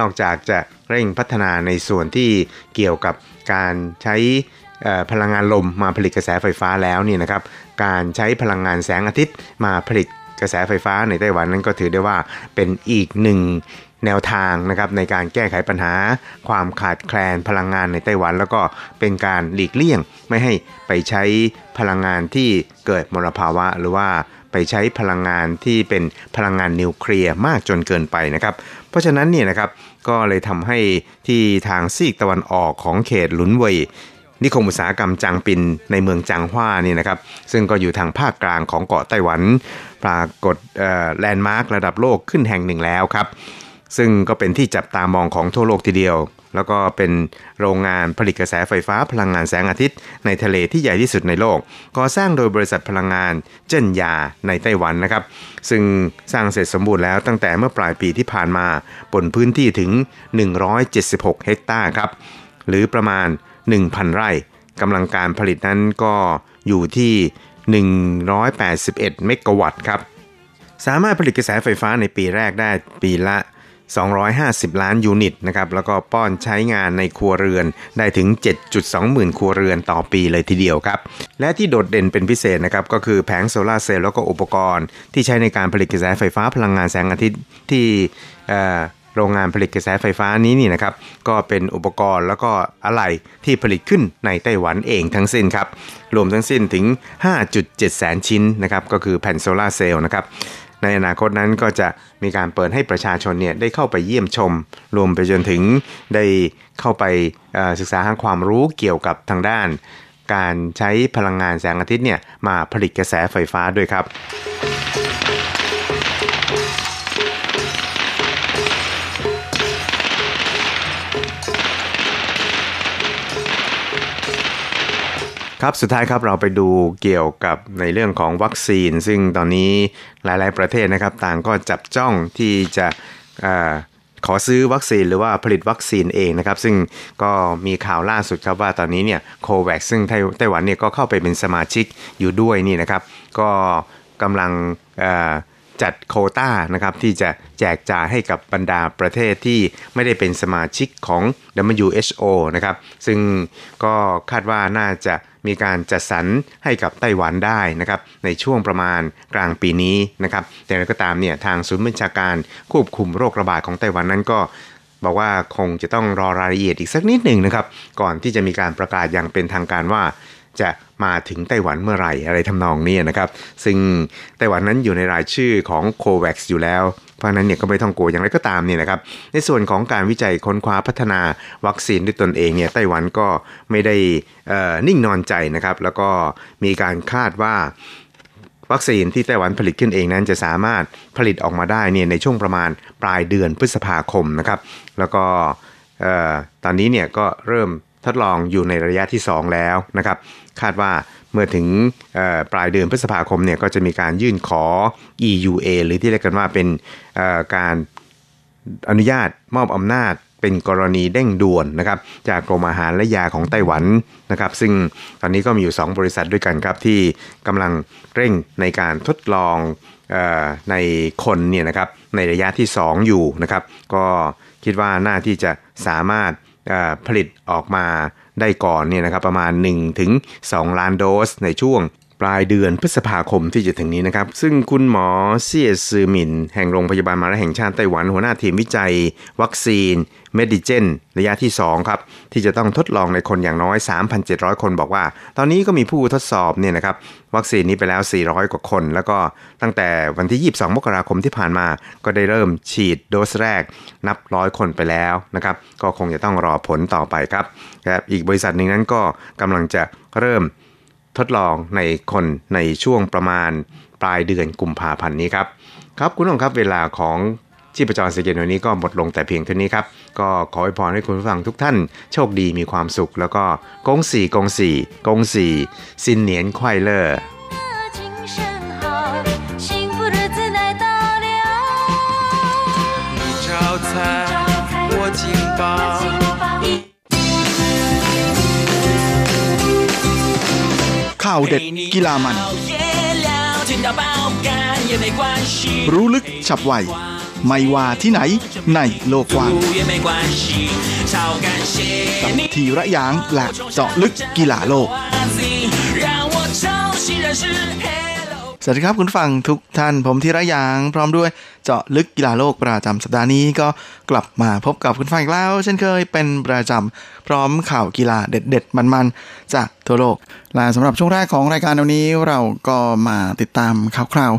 นอกจากจะเร่งพัฒนาในส่วนที่เกี่ยวกับการใช้ พลังงานลมมาผลิตกระแสไฟฟ้าแล้วนี่นะครับการใช้พลังงานแสงอาทิตย์มาผลิตกระแสไฟฟ้าในไต้หวันนั้นก็ถือได้ว่าเป็นอีกหนึ่งแนวทางนะครับในการแก้ไขปัญหา ความขาดแคลนพลังงานในไต้หวัน แล้วก็เป็นการหลีกเลี่ยง ไม่ให้ไปใช้พลังงานที่เกิดมลภาวะ หรือว่าไปใช้พลังงานที่เป็นพลังงานนิวเคลียร์มากจนเกินไปนะครับ เพราะฉะนั้นเนี่ยนะครับก็เลยทำให้ที่ทางซีกตะวันออกของเขตหลุนเวย นิคมอุตสาหกรรมจางปินในเมืองจางฮวานี่นะครับซึ่งก็อยู่ทางภาคกลางของเกาะไต้หวัน ปรากฏแลนด์มาร์คระดับโลกขึ้นแห่งหนึ่งแล้วครับ ซึ่งก็เป็นที่จับตามองของทั่วโลกทีเดียว แล้วก็เป็นโรงงานผลิตกระแสไฟฟ้าพลังงานแสงอาทิตย์ ในทะเลที่ใหญ่ที่สุดในโลก ก่อสร้างโดยบริษัทพลังงานเจิ้นยาในไต้หวันนะครับ ซึ่งสร้างเสร็จสมบูรณ์แล้วตั้งแต่เมื่อปลายปีที่ผ่านมาบนพื้นที่ถึง 176 เฮกตาร์ครับหรือประมาณ 1,000 ไร่กำลังการผลิตนั้นก็อยู่ที่ 181 เมกะวัตต์ครับ สามารถผลิตกระแสไฟฟ้าในปีแรกได้ปีละ 250 ล้านยูนิตนะครับแล้วก็ป้อนใช้งานในครัวเรือนได้ถึง 7.2 หมื่นครัวเรือนต่อปีเลยทีเดียวครับ และที่โดดเด่นเป็นพิเศษนะครับก็คือแผงโซลาเซลล์แล้วก็อุปกรณ์ที่ใช้ในการผลิตกระแสไฟฟ้าพลังงานแสงอาทิตย์ที่ โรงงานผลิตกระแสไฟฟ้านี้นี่นะครับก็เป็นอุปกรณ์แล้วก็อะไหล่ที่ผลิตขึ้นในไต้หวันเองทั้งสิ้นครับรวมทั้งสิ้นถึง 5.7 แสนชิ้นนะครับก็คือแผ่นโซลาเซลล์นะครับในอนาคตนั้นก็จะมีการเปิดให้ประชาชนเนี่ยได้เข้าไปเยี่ยมชม รวมไปจนถึงได้เข้าไปศึกษาหาความรู้เกี่ยวกับทางด้าน การใช้พลังงานแสงอาทิตย์เนี่ยมาผลิตกระแสไฟฟ้าด้วยครับ ครับสุดท้ายครับเราไปดูเกี่ยวกับในเรื่องของวัคซีน ซึ่งตอนนี้หลาย ๆ ประเทศนะครับ ต่างก็จับจ้องที่จะอขอซื้อวัคซีนหรือว่าผลิตวัคซีนเองนะครับ ซึ่งก็มีข่าวล่าสุดครับว่าตอนนี้เนี่ยโควัคซึ่งไต้หวันเนี่ยก็เข้าไปเป็นสมาชิกอยู่ด้วยนี่นะครับ ก็กำลังจัดโคต้านะครับที่จะแจกจ่ายให้กับบรรดาประเทศที่ไม่ได้เป็นสมาชิกของ WHO นะครับ ซึ่งก็คาดว่าน่าจะ มีการจัดสรรให้กับไต้หวันได้นะครับในช่วงประมาณกลางปีนี้นะครับแต่ก็ตามเนี่ยทางศูนย์บัญชาการควบคุมโรคระบาดของไต้หวันนั้นก็บอกว่าคงจะต้องรอรายละเอียดอีกสักนิดหนึ่งนะครับ ก่อนที่จะมีการประกาศอย่างเป็นทางการว่า จะมาถึงไต้หวันเมื่อไหร่อะไรทำนองนี้นะครับ ซึ่งไต้หวันนั้นอยู่ในรายชื่อของโควัคอยู่แล้ว เพราะนั้นเนี่ยก็ไม่ต้องกลัวอย่างไรก็ตามเนี่ยนะครับ ในส่วนของการวิจัยค้นคว้าพัฒนาวัคซีนด้วยตนเองเนี่ยไต้หวันก็ไม่ได้นิ่งนอนใจนะครับ แล้วก็มีการคาดว่าวัคซีนที่ไต้หวันผลิตขึ้นเองนั้นจะสามารถผลิตออกมาได้เนี่ยในช่วงประมาณปลายเดือนพฤษภาคมนะครับ แล้วก็ตอนนี้เนี่ยก็เริ่มทดลองอยู่ในระยะที่ 2 แล้วนะครับ คาดว่า เมื่อถึงปลายเดือนพฤษภาคมเนี่ยก็จะมีการยื่นขอ EUA หรือที่เรียกกันว่าเป็นการอนุญาตมอบอำนาจเป็นกรณีเด้งด่วนนะครับจากกรมอาหารและยาของไต้หวันนะครับ ซึ่งตอนนี้ก็มีอยู่ 2 บริษัทด้วยกันครับที่กำลังเร่งในการทดลองในคนเนี่ยนะครับในระยะที่ 2 อยู่นะครับ ก็คิดว่าน่าที่จะสามารถผลิตออกมา ได้ก่อนเนี่ยนะครับประมาณ 1-2 ล้านโดสในช่วง ปลายเดือนพฤษภาคมที่จะถึงนี้นะครับ ซึ่งคุณหมอเซียซือหมิน แห่งโรงพยาบาลมาลาแห่งชาติไต้หวัน หัวหน้าทีมวิจัย วัคซีน เมดิเจน ระยะที่ 2 ครับ ที่จะต้องทดลองในคนอย่างน้อย 3,700 คนบอกว่า ตอนนี้ก็มีผู้ทดสอบเนี่ยนะครับ วัคซีนนี้ไปแล้ว 400 กว่าคน แล้วก็ตั้งแต่วันที่ 22 มกราคมที่ผ่านมา ก็ได้เริ่มฉีดโดสแรกนับร้อยคนไปแล้วนะครับก็คงจะต้องรอผลต่อไปครับอีกบริษัทหนึ่งนั้นก็กำลังจะเริ่ม ทดลองในคนในช่วงประมาณปลายเดือนกุมภาพันธ์นี้ครับ ครับคุณผู้ชมครับเวลาของชีพจรสเกตวันนี้ก็หมดลงแต่เพียงเท่านี้ครับ ก็ขออวยพรให้คุณผู้ฟังทุกท่าน โชคดีมีความสุข แล้วก็กงสี่กงสี่กงสี่สินเนียนไข่เลอร์我。 ข่าวเด็ดกีฬามัน รู้ลึกฉับไว ไม่ว่าที่ไหนในโลกกว้างกับทีระยางและเจาะลึกกีฬาโลก สวัสดีครับคุณฟังทุกท่านผมธีระยาง พร้อมด้วยเจาะลึกกีฬาโลกประจำสัปดาห์นี้ก็กลับมาพบกับคุณฟังอีกแล้ว เช่นเคยเป็นประจพร้อมข่าวกีฬาเด็ด ๆ มันๆ จากทั่วโลก และสำหรับช่วงแรกของรายการวันนี้เราก็มาติดตามข่าวคราว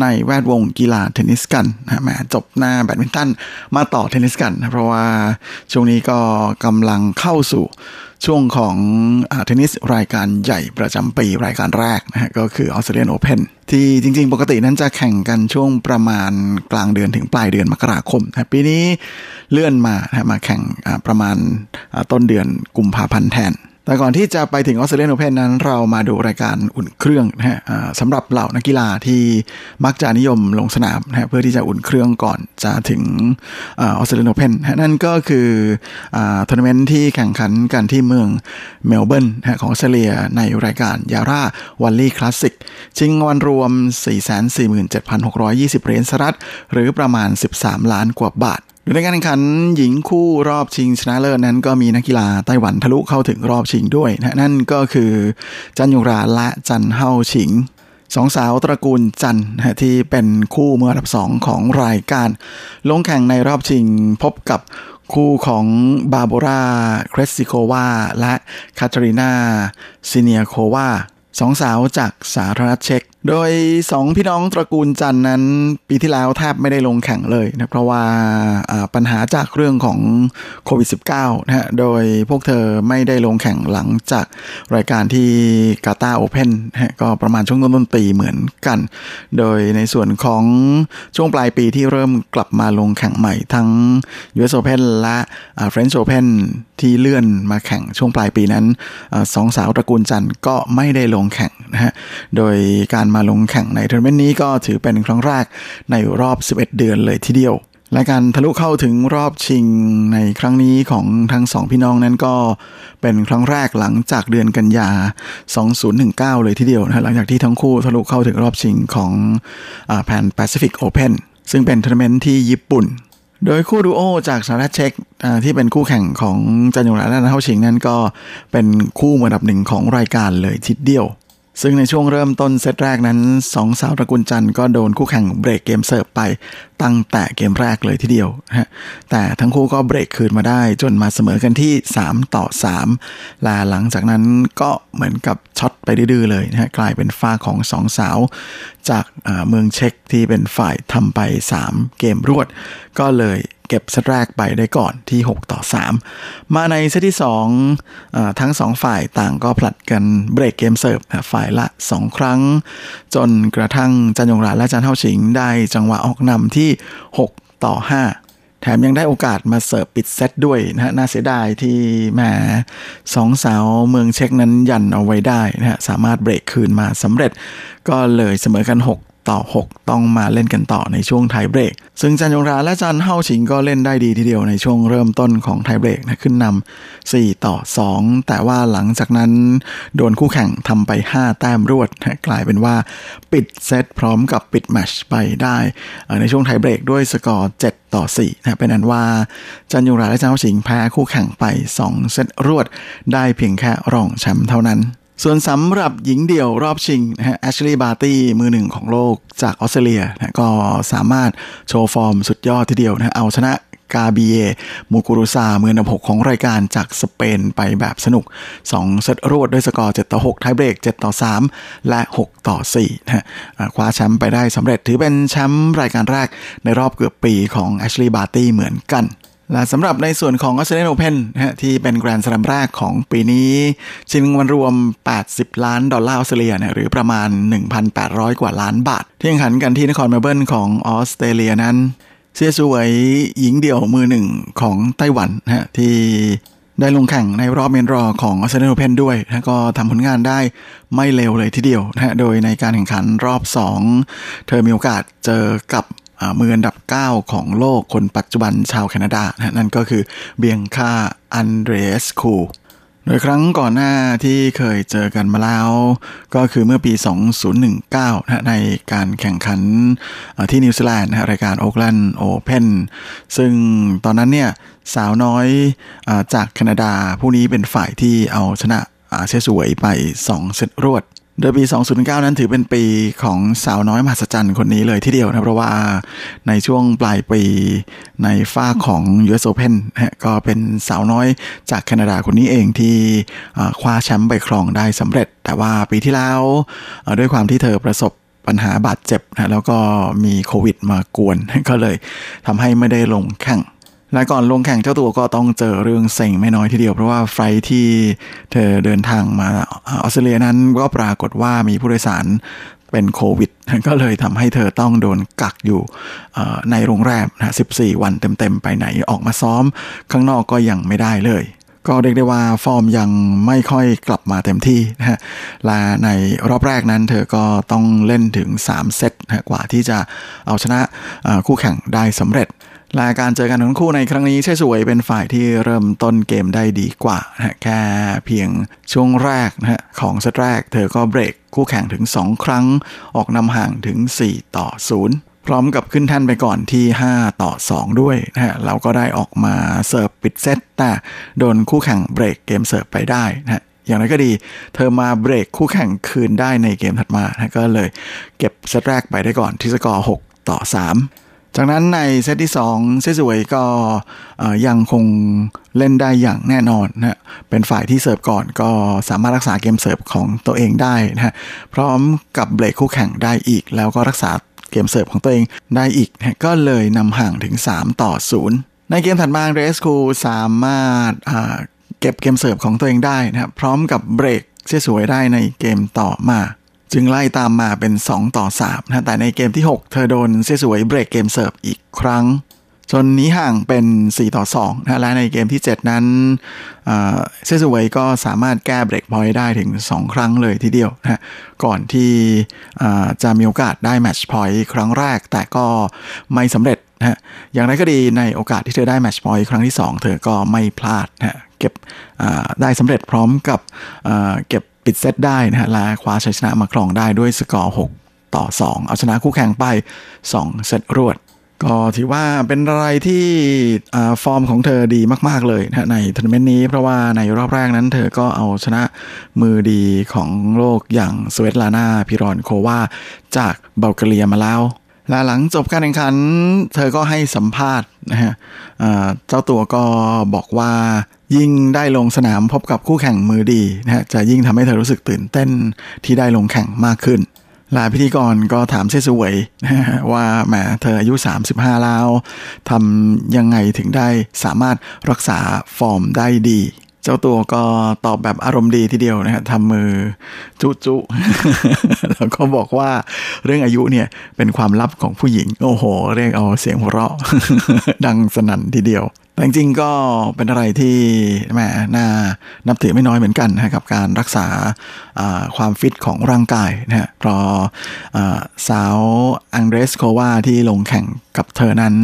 ในแวดวงกีฬาเทนนิสกันนะแหมจบจากแบดมินตันมาต่อเทนนิสกันนะเพราะว่าช่วงนี้ก็กำลังเข้าสู่ ช่วงของเทนนิสรายการใหญ่ประจำปีรายการแรกนะฮะก็คือออสเตรเลียนโอเพนที่จริง ๆ ปกตินั้นจะแข่งกันช่วงประมาณกลางเดือนถึงปลายเดือนมกราคมนะปีนี้เลื่อนมานะมาแข่งประมาณต้นเดือนกุมภาพันธ์แทน แต่ก่อนที่จะไปถึงออสเตรเลียนโอเพนนั้น เรามาดูรายการอุ่นเครื่องนะฮะสำหรับเหล่านักกีฬาที่มักจะนิยมลงสนามนะเพื่อที่จะอุ่นเครื่องก่อนจะถึงออสเตรเลียนโอเพนนั่นก็คือทัวร์นาเมนต์ที่แข่งขันกันที่เมืองเมลเบิร์นของออสเตรเลียในรายการ Yarra Valley Classic ชิงเงินรางวัลรวม 447,620เหรียญสหรัฐหรือประมาณ 13 ล้านกว่าบาท โดยในการแข่งขันหญิงคู่รอบชิงชนะเลิศนั้นก็มีนักกีฬาไต้หวันทะลุเข้าถึงรอบชิงด้วยนะนั่นก็คือจันยงราและจันเฮาชิงสองสาวตระกูลจันนะที่เป็นคู่มืออันดับสองของรายการ ลงแข่งในรอบชิงพบกับคู่ของบาโบราเครสซิโควาและคาทรินาซิเนียโควาสองสาวจากสาธารณรัฐเช็ก โดยสองพี่น้องตระกูลจันนั้น ปีที่แล้วแทบไม่ได้ลงแข่งเลยนะเพราะว่าปัญหาจากเรื่องของโควิด -19 นะฮะโดยพวกเธอไม่ได้ลงแข่งหลังจากรายการที่กาตาโอเพนก็ประมาณช่วงต้นต้นปีเหมือนกัน โดยในส่วนของช่วงปลายปีที่เริ่มกลับมาลงแข่งใหม่ทั้ง US Open และ French Open ที่เลื่อนมาแข่งช่วงปลายปีนั้นสองสาวตระกูลจันก็ไม่ได้ลงแข่งนะฮะโดยการมาลงแข่งในทัวร์นาเมนต์นี้ก็ถือเป็นครั้งแรกในรอบ 11 เดือนเลยทีเดียว และการทะลุเข้าถึงรอบชิงในครั้งนี้ของทั้งสองพี่น้องนั้นก็เป็นครั้งแรกหลังจากเดือนกันยา 2019 เลยทีเดียวนะหลังจากที่ทั้งคู่ทะลุเข้าถึงรอบชิงของ Pan Pacific Openซึ่งเป็นทัวร์นาเมนต์ที่ญี่ปุ่นโดยคู่ดูโอจากสหรัฐเช็กที่เป็นคู่แข่งของจันยงหราน และจันเฮ่าชิงนั้นก็เป็นคู่มืออันดับหนึ่งของรายการเลยทีเดียว ซึ่งในช่วงเริ่มต้นเซตแรกนั้นสองสาวตระกูลจันก็โดนคู่แข่งเบรกเกมเสิร์ฟไปตั้งแต่เกมแรกเลยทีเดียวฮะแต่ทั้งคู่ก็เบรกคืนมาได้จนมาเสมอกันที่ 3 ต่อ 3 และหลังจากนั้นก็เหมือนกับช็อตไปดื้อ ๆ เลยนะฮะกลายเป็นฝ่ายของสองสาว จากเมืองเช็กที่เป็นฝ่ายทำไป 3 เกมรวด ก็เลย เก็บเซตแรกไปได้ก่อนที่ 6 ต่อ 3 มาในเซตที่2ทั้ง 2 ฝ่ายต่างก็ผลัดกันเบรกเกมเสิร์ฟฝ่ายละ 2 ครั้ง จนกระทั่งจันยงราและจันเท่าชิงได้จังหวะออกนำที่ 6 ต่อ 5แถมยังได้โอกาสมาเสิร์ฟปิดเซตด้วยนะฮะน่าเสียดายที่แหมสองสาวเมืองเช็กนั้นยันเอาไว้ได้นะฮะสามารถเบรกคืนมาสำเร็จก็เลยเสมอกัน 6 ต่อ 6 ต้องมาเล่นกันต่อในช่วงไทเบรก ซึ่งจันยงราและจันเฮาชิงก็เล่นได้ดีทีเดียวในช่วงเริ่มต้นของไทเบรกนะขึ้นนำ4 ต่อ 2 แต่ว่าหลังจากนั้น โดนคู่แข่งทำไป 5 แต้มรวดนะกลายเป็นว่าปิดเซตพร้อมกับปิดแมชไปได้ในช่วงไทเบรกด้วยสกอร์7ต่อ4นะเป็นนั้นว่าจันยงหรานและจันเฮ่าชิงแพ้คู่แข่งไป 2 เซตรวด ได้เพียงแค่รองแชมป์เท่านั้น ส่วนสำหรับหญิงเดี่ยวรอบชิงนะฮะแอชลีย์บาร์ตี้มือหนึ่งของโลกจากออสเตรเลียนะก็สามารถโชว์ฟอร์มสุดยอดทีเดียวนะเอาชนะการ์บีเญมูกูรูซามืออันดับ6ของรายการจากสเปนไปแบบสนุก 2 เซตรวดด้วยสกอร์ 7 ต่อ 6 tiebreak 7 ต่อ 3 และ 6 ต่อ4นะฮะคว้าแชมป์ไปได้สำเร็จถือเป็นแชมป์รายการแรกในรอบเกือบปีของแอชลีย์บาร์ตี้เหมือนกัน และสำหรับในส่วนของออสเตรเลียนโอเพนที่เป็นแกรนด์สลัมแรกของปีนี้ชิงเงินรางวัลรวม 80 ล้านดอลลาร์ออสเตรเลียหรือประมาณ 1,800 กว่าล้านบาท ที่แข่งขันกันที่นครเมลเบิร์นของออสเตรเลียนั้น เซี่ยสูเวยหญิงเดี่ยวมือหนึ่งของไต้หวันนะที่ได้ลงแข่งในรอบ main draw ของออสเตรเลียนโอเพนด้วยนะก็ทำผลงานได้ไม่เลวเลยทีเดียวนะโดยในการแข่งขันรอบ 2 เธอมีโอกาสเจอกับ มืออันดับ 9 ของโลกคนปัจจุบันชาวแคนาดานะนั่นก็คือเบียงคาอันเดรสคูโดยครั้งก่อนหน้าที่เคยเจอกันมาแล้ว ก็คือเมื่อปี 2019นะในการแข่งขันที่นิวซีแลนด์นะรายการ Auckland Open ซึ่งตอนนั้นเนี่ยสาวน้อยจากแคนาดา ผู้นี้เป็นฝ่ายที่เอาชนะเชสวยไป 2 เซตรวด โดยปี 2009 นั้นถือเป็นปีของสาวน้อยมหัศจรรย์คนนี้เลยทีเดียวนะเพราะว่าในช่วงปลายปีในฝ้าของ US Open ก็เป็นสาวน้อยจากแคนาดาคนนี้เองที่คว้าแชมป์ไปครองได้สำเร็จ แต่ว่าปีที่แล้วด้วยความที่เธอประสบปัญหาบาดเจ็บนะแล้วก็มีโควิดมากวน ก็เลยทำให้ไม่ได้ลงแข่ง และก่อนลงแข่งเจ้าตัวก็ต้องเจอเรื่องเซ็งไม่น้อยทีเดียว เพราะว่าไฟที่เธอเดินทางมาออสเตรเลียนั้นก็ปรากฏว่ามีผู้โดยสารเป็นโควิด ก็เลยทำให้เธอต้องโดนกักอยู่ในโรงแรมนะ14 วันเต็มๆ ไปไหนออกมาซ้อม ข้างนอกก็ยังไม่ได้เลย ก็เรียกได้ว่าฟอร์มยังไม่ค่อยกลับมาเต็มที่นะฮะและในรอบแรกนั้น เธอก็ต้องเล่นถึง 3 เซตนะกว่าที่จะเอาชนะคู่แข่งได้สำเร็จ และการเจอกันของคู่ในครั้งนี้ใช่สวยเป็นฝ่ายที่เริ่มต้นเกมได้ดีกว่านะแค่เพียงช่วงแรกนะของเซตแรก เธอก็เบรกคู่แข่งถึง 2 ครั้ง ออกนำห่างถึง 4 ต่อ 0 พร้อมกับขึ้นแท่นไปก่อนที่ 5 ต่อ 2 ด้วยนะฮะเราก็ได้ออกมาเสิร์ฟปิดเซตแต่โดนคู่แข่งเบรกเกมเสิร์ฟไปได้นะอย่างไรก็ดี เธอมาเบรกคู่แข่งคืนได้ในเกมถัดมานะก็เลยเก็บเซตแรกไปได้ก่อนที่สกอร์ 6 ต่อ 3 จากนั้นในเซตที่2เซี่ยสูเวยก็ยังคงเล่นได้อย่างแน่นอนนะเป็นฝ่ายที่เสิร์ฟก่อนก็สามารถรักษาเกมเสิร์ฟของตัวเองได้นะพร้อมกับเบรกคู่แข่งได้อีก แล้วก็รักษาเกมเสิร์ฟของตัวเองได้อีกนะก็เลยนำห่างถึง 3 ต่อ 0 ในเกมถัดมาอันเดรสคูสามารถเก็บเกมเสิร์ฟของตัวเองได้นะพร้อมกับเบรกเสวยได้ในเกมต่อมา จึงไล่ตามมาเป็น 2 ต่อ3นะแต่ในเกมที่ 6 เธอโดนเซซูเวยเบรกเกมเสิร์ฟอีกครั้ง จนหนีห่างเป็น 4 ต่อ2นะและในเกมที่ 7 นั้นเซซูเวยก็สามารถแก้ break point ได้ถึง 2 ครั้งเลยทีเดียวนะก่อนที่จะมีโอกาสได้ match point ครั้งแรก แต่ก็ไม่สำเร็จนะอย่างไรก็ดีในโอกาสที่เธอได้ match point ครั้งที่ 2 เธอก็ไม่พลาดนะเก็บได้สำเร็จพร้อมกับเก็บ ปิดเซตได้นะฮะและคว้าชัยชนะมาครองได้ด้วยสกอร์ 6 ต่อ 2 เอาชนะคู่แข่งไป 2 เซตรวด ก็ถือว่าเป็นอะไรที่ฟอร์มของเธอดีมาก ๆ เลยนะในทัวร์นาเมนต์นี้เพราะว่าในรอบแรกนั้นเธอก็เอาชนะมือดีของโลกอย่างสเวตลานาพิรอนโควาจากเบลกเรียมาแล้ว และหลังจบการแข่งขัน เธอก็ให้สัมภาษณ์นะฮะเจ้าตัวก็บอกว่ายิ่งได้ลงสนามพบกับคู่แข่งมือดีนะฮะจะยิ่งทำให้เธอรู้สึกตื่นเต้นที่ได้ลงแข่งมากขึ้นลาพิธีกรก็ถามเซสวยว่าแหมเธออายุ 35 แล้วทำยังไงถึงได้สามารถรักษาฟอร์มได้ดี เจ้าตัวก็ตอบแบบอารมณ์ดีทีเดียวนะฮะทำมือจุจุแล้วก็บอกว่าเรื่องอายุเนี่ยเป็นความลับของผู้หญิง โอ้โห เรียกเอาเสียงหัวเราะ ดังสนั่นทีเดียว แต่จริงๆก็เป็นอะไรที่แหมน่านับถือไม่น้อยเหมือนกันนะกับการรักษาความฟิตของร่างกายนะฮะเพราะสาวอังเดรสโควาที่ลงแข่งกับเธอนั้น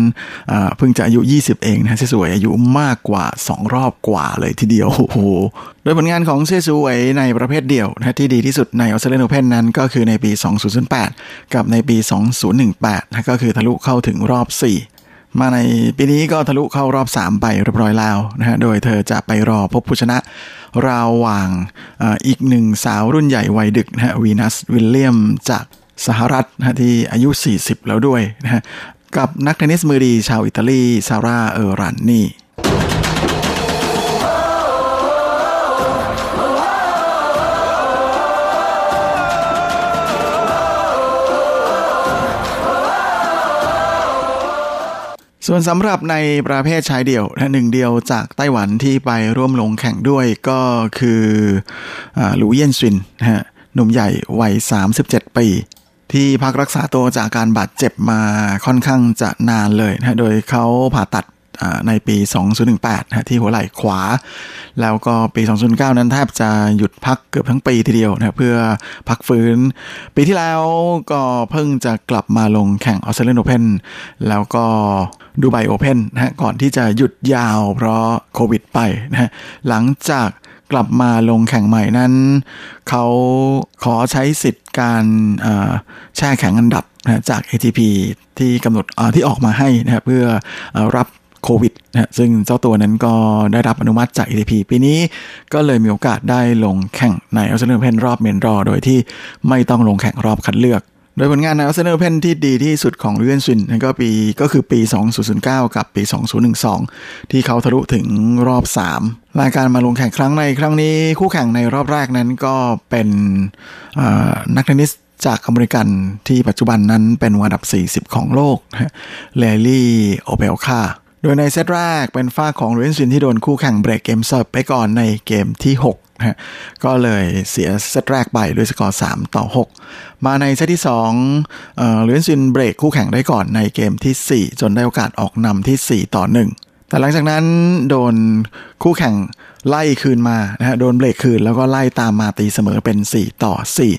เพิ่งจะอายุ 20 เองนะเซสวยอายุมากกว่า 2 รอบกว่าเลยทีเดียวโอ้โหโดยผลงานของเซสวยในประเภทเดี่ยวนะที่ดีที่สุดในออสเตรเลียนโอเพนนั้นก็คือในปี 2008 กับในปี 2018นะก็คือทะลุเข้าถึงรอบ 4 มาในปีนี้ก็ทะลุเข้ารอบ 3 ไปเรียบร้อยแล้วนะฮะ โดยเธอจะไปรอพบผู้ชนะราวว่างอีกหนึ่งสาวรุ่นใหญ่วัยดึกนะฮะวีนัสวิลเลียมจากสหรัฐนะที่อายุ 40 แล้วด้วยนะฮะ กับนักเทนนิสมือดีชาวอิตาลีซาร่าเออรันนี่ ส่วนสำหรับในประเภทชายเดี่ยวหนึ่งเดียวจากไต้หวันที่ไปร่วมลงแข่งด้วยก็คือหลูเยี่ยนซินนะฮะหนุ่มใหญ่วัย 37 ปี ที่พักรักษาตัวจากการบาดเจ็บมาค่อนข้างจะนานเลยนะโดยเขาผ่าตัด ในปี 2018นะที่หัวไหล่ขวา แล้วก็ปี 2009 นั้นแทบจะหยุดพักเกือบทั้งปีทีเดียวนะเพื่อพักฟื้น ปีที่แล้วก็เพิ่งจะกลับมาลงแข่งออสเตรเลียนโอเพนแล้วก็ดูไบโอเพนนะก่อนที่จะหยุดยาวเพราะโควิดไปนะหลังจากกลับมาลงแข่งใหม่นั้น เขาขอใช้สิทธิ์การแช่แข็งอันดับนะจาก ATP ที่กำหนดที่ออกมาให้นะเพื่อรับ โควิดนะซึ่งเจ้าตัวนั้นก็ได้รับอนุมัติจาก ATP ปีนี้ก็เลยมีโอกาสได้ลงแข่งในออสเตรเลียนเพนรอบเมนรอ โดยที่ไม่ต้องลงแข่งรอบคัดเลือก โดยผลงานในออสเตรเลียนโอเพนที่ดีที่สุดของลูเอนซินนั่นก็ปีก็คือปี 2009 กับปี 2012 ที่เขาทะลุถึงรอบ 3 รายการมาลงแข่งครั้งในครั้งนี้คู่แข่งในรอบแรกนั้นก็เป็นนักเทนนิสจากอเมริกันที่ปัจจุบันนั้นเป็นอันดับ 40 ของโลกไรลี่โอเพลคา โดยในเซตแรกเป็นฝ่ายของลูเอนซินที่โดนคู่แข่งเบรกเกมเซิร์ฟไปก่อนในเกมที่6นะก็เลยเสียเซตแรกไปด้วยสกอร์ 3 ต่อ 6 มาในเซตที่2เอ่อลูเอนซินเบรกคู่แข่งได้ก่อนในเกมที่ 4 จนได้โอกาสออกนำที่ 4 ต่อ 1 แต่หลังจากนั้นโดนคู่แข่งไล่คืนมานะฮะโดนเบรกคืนแล้วก็ไล่ตามมาตีเสมอเป็น 4 ต่อ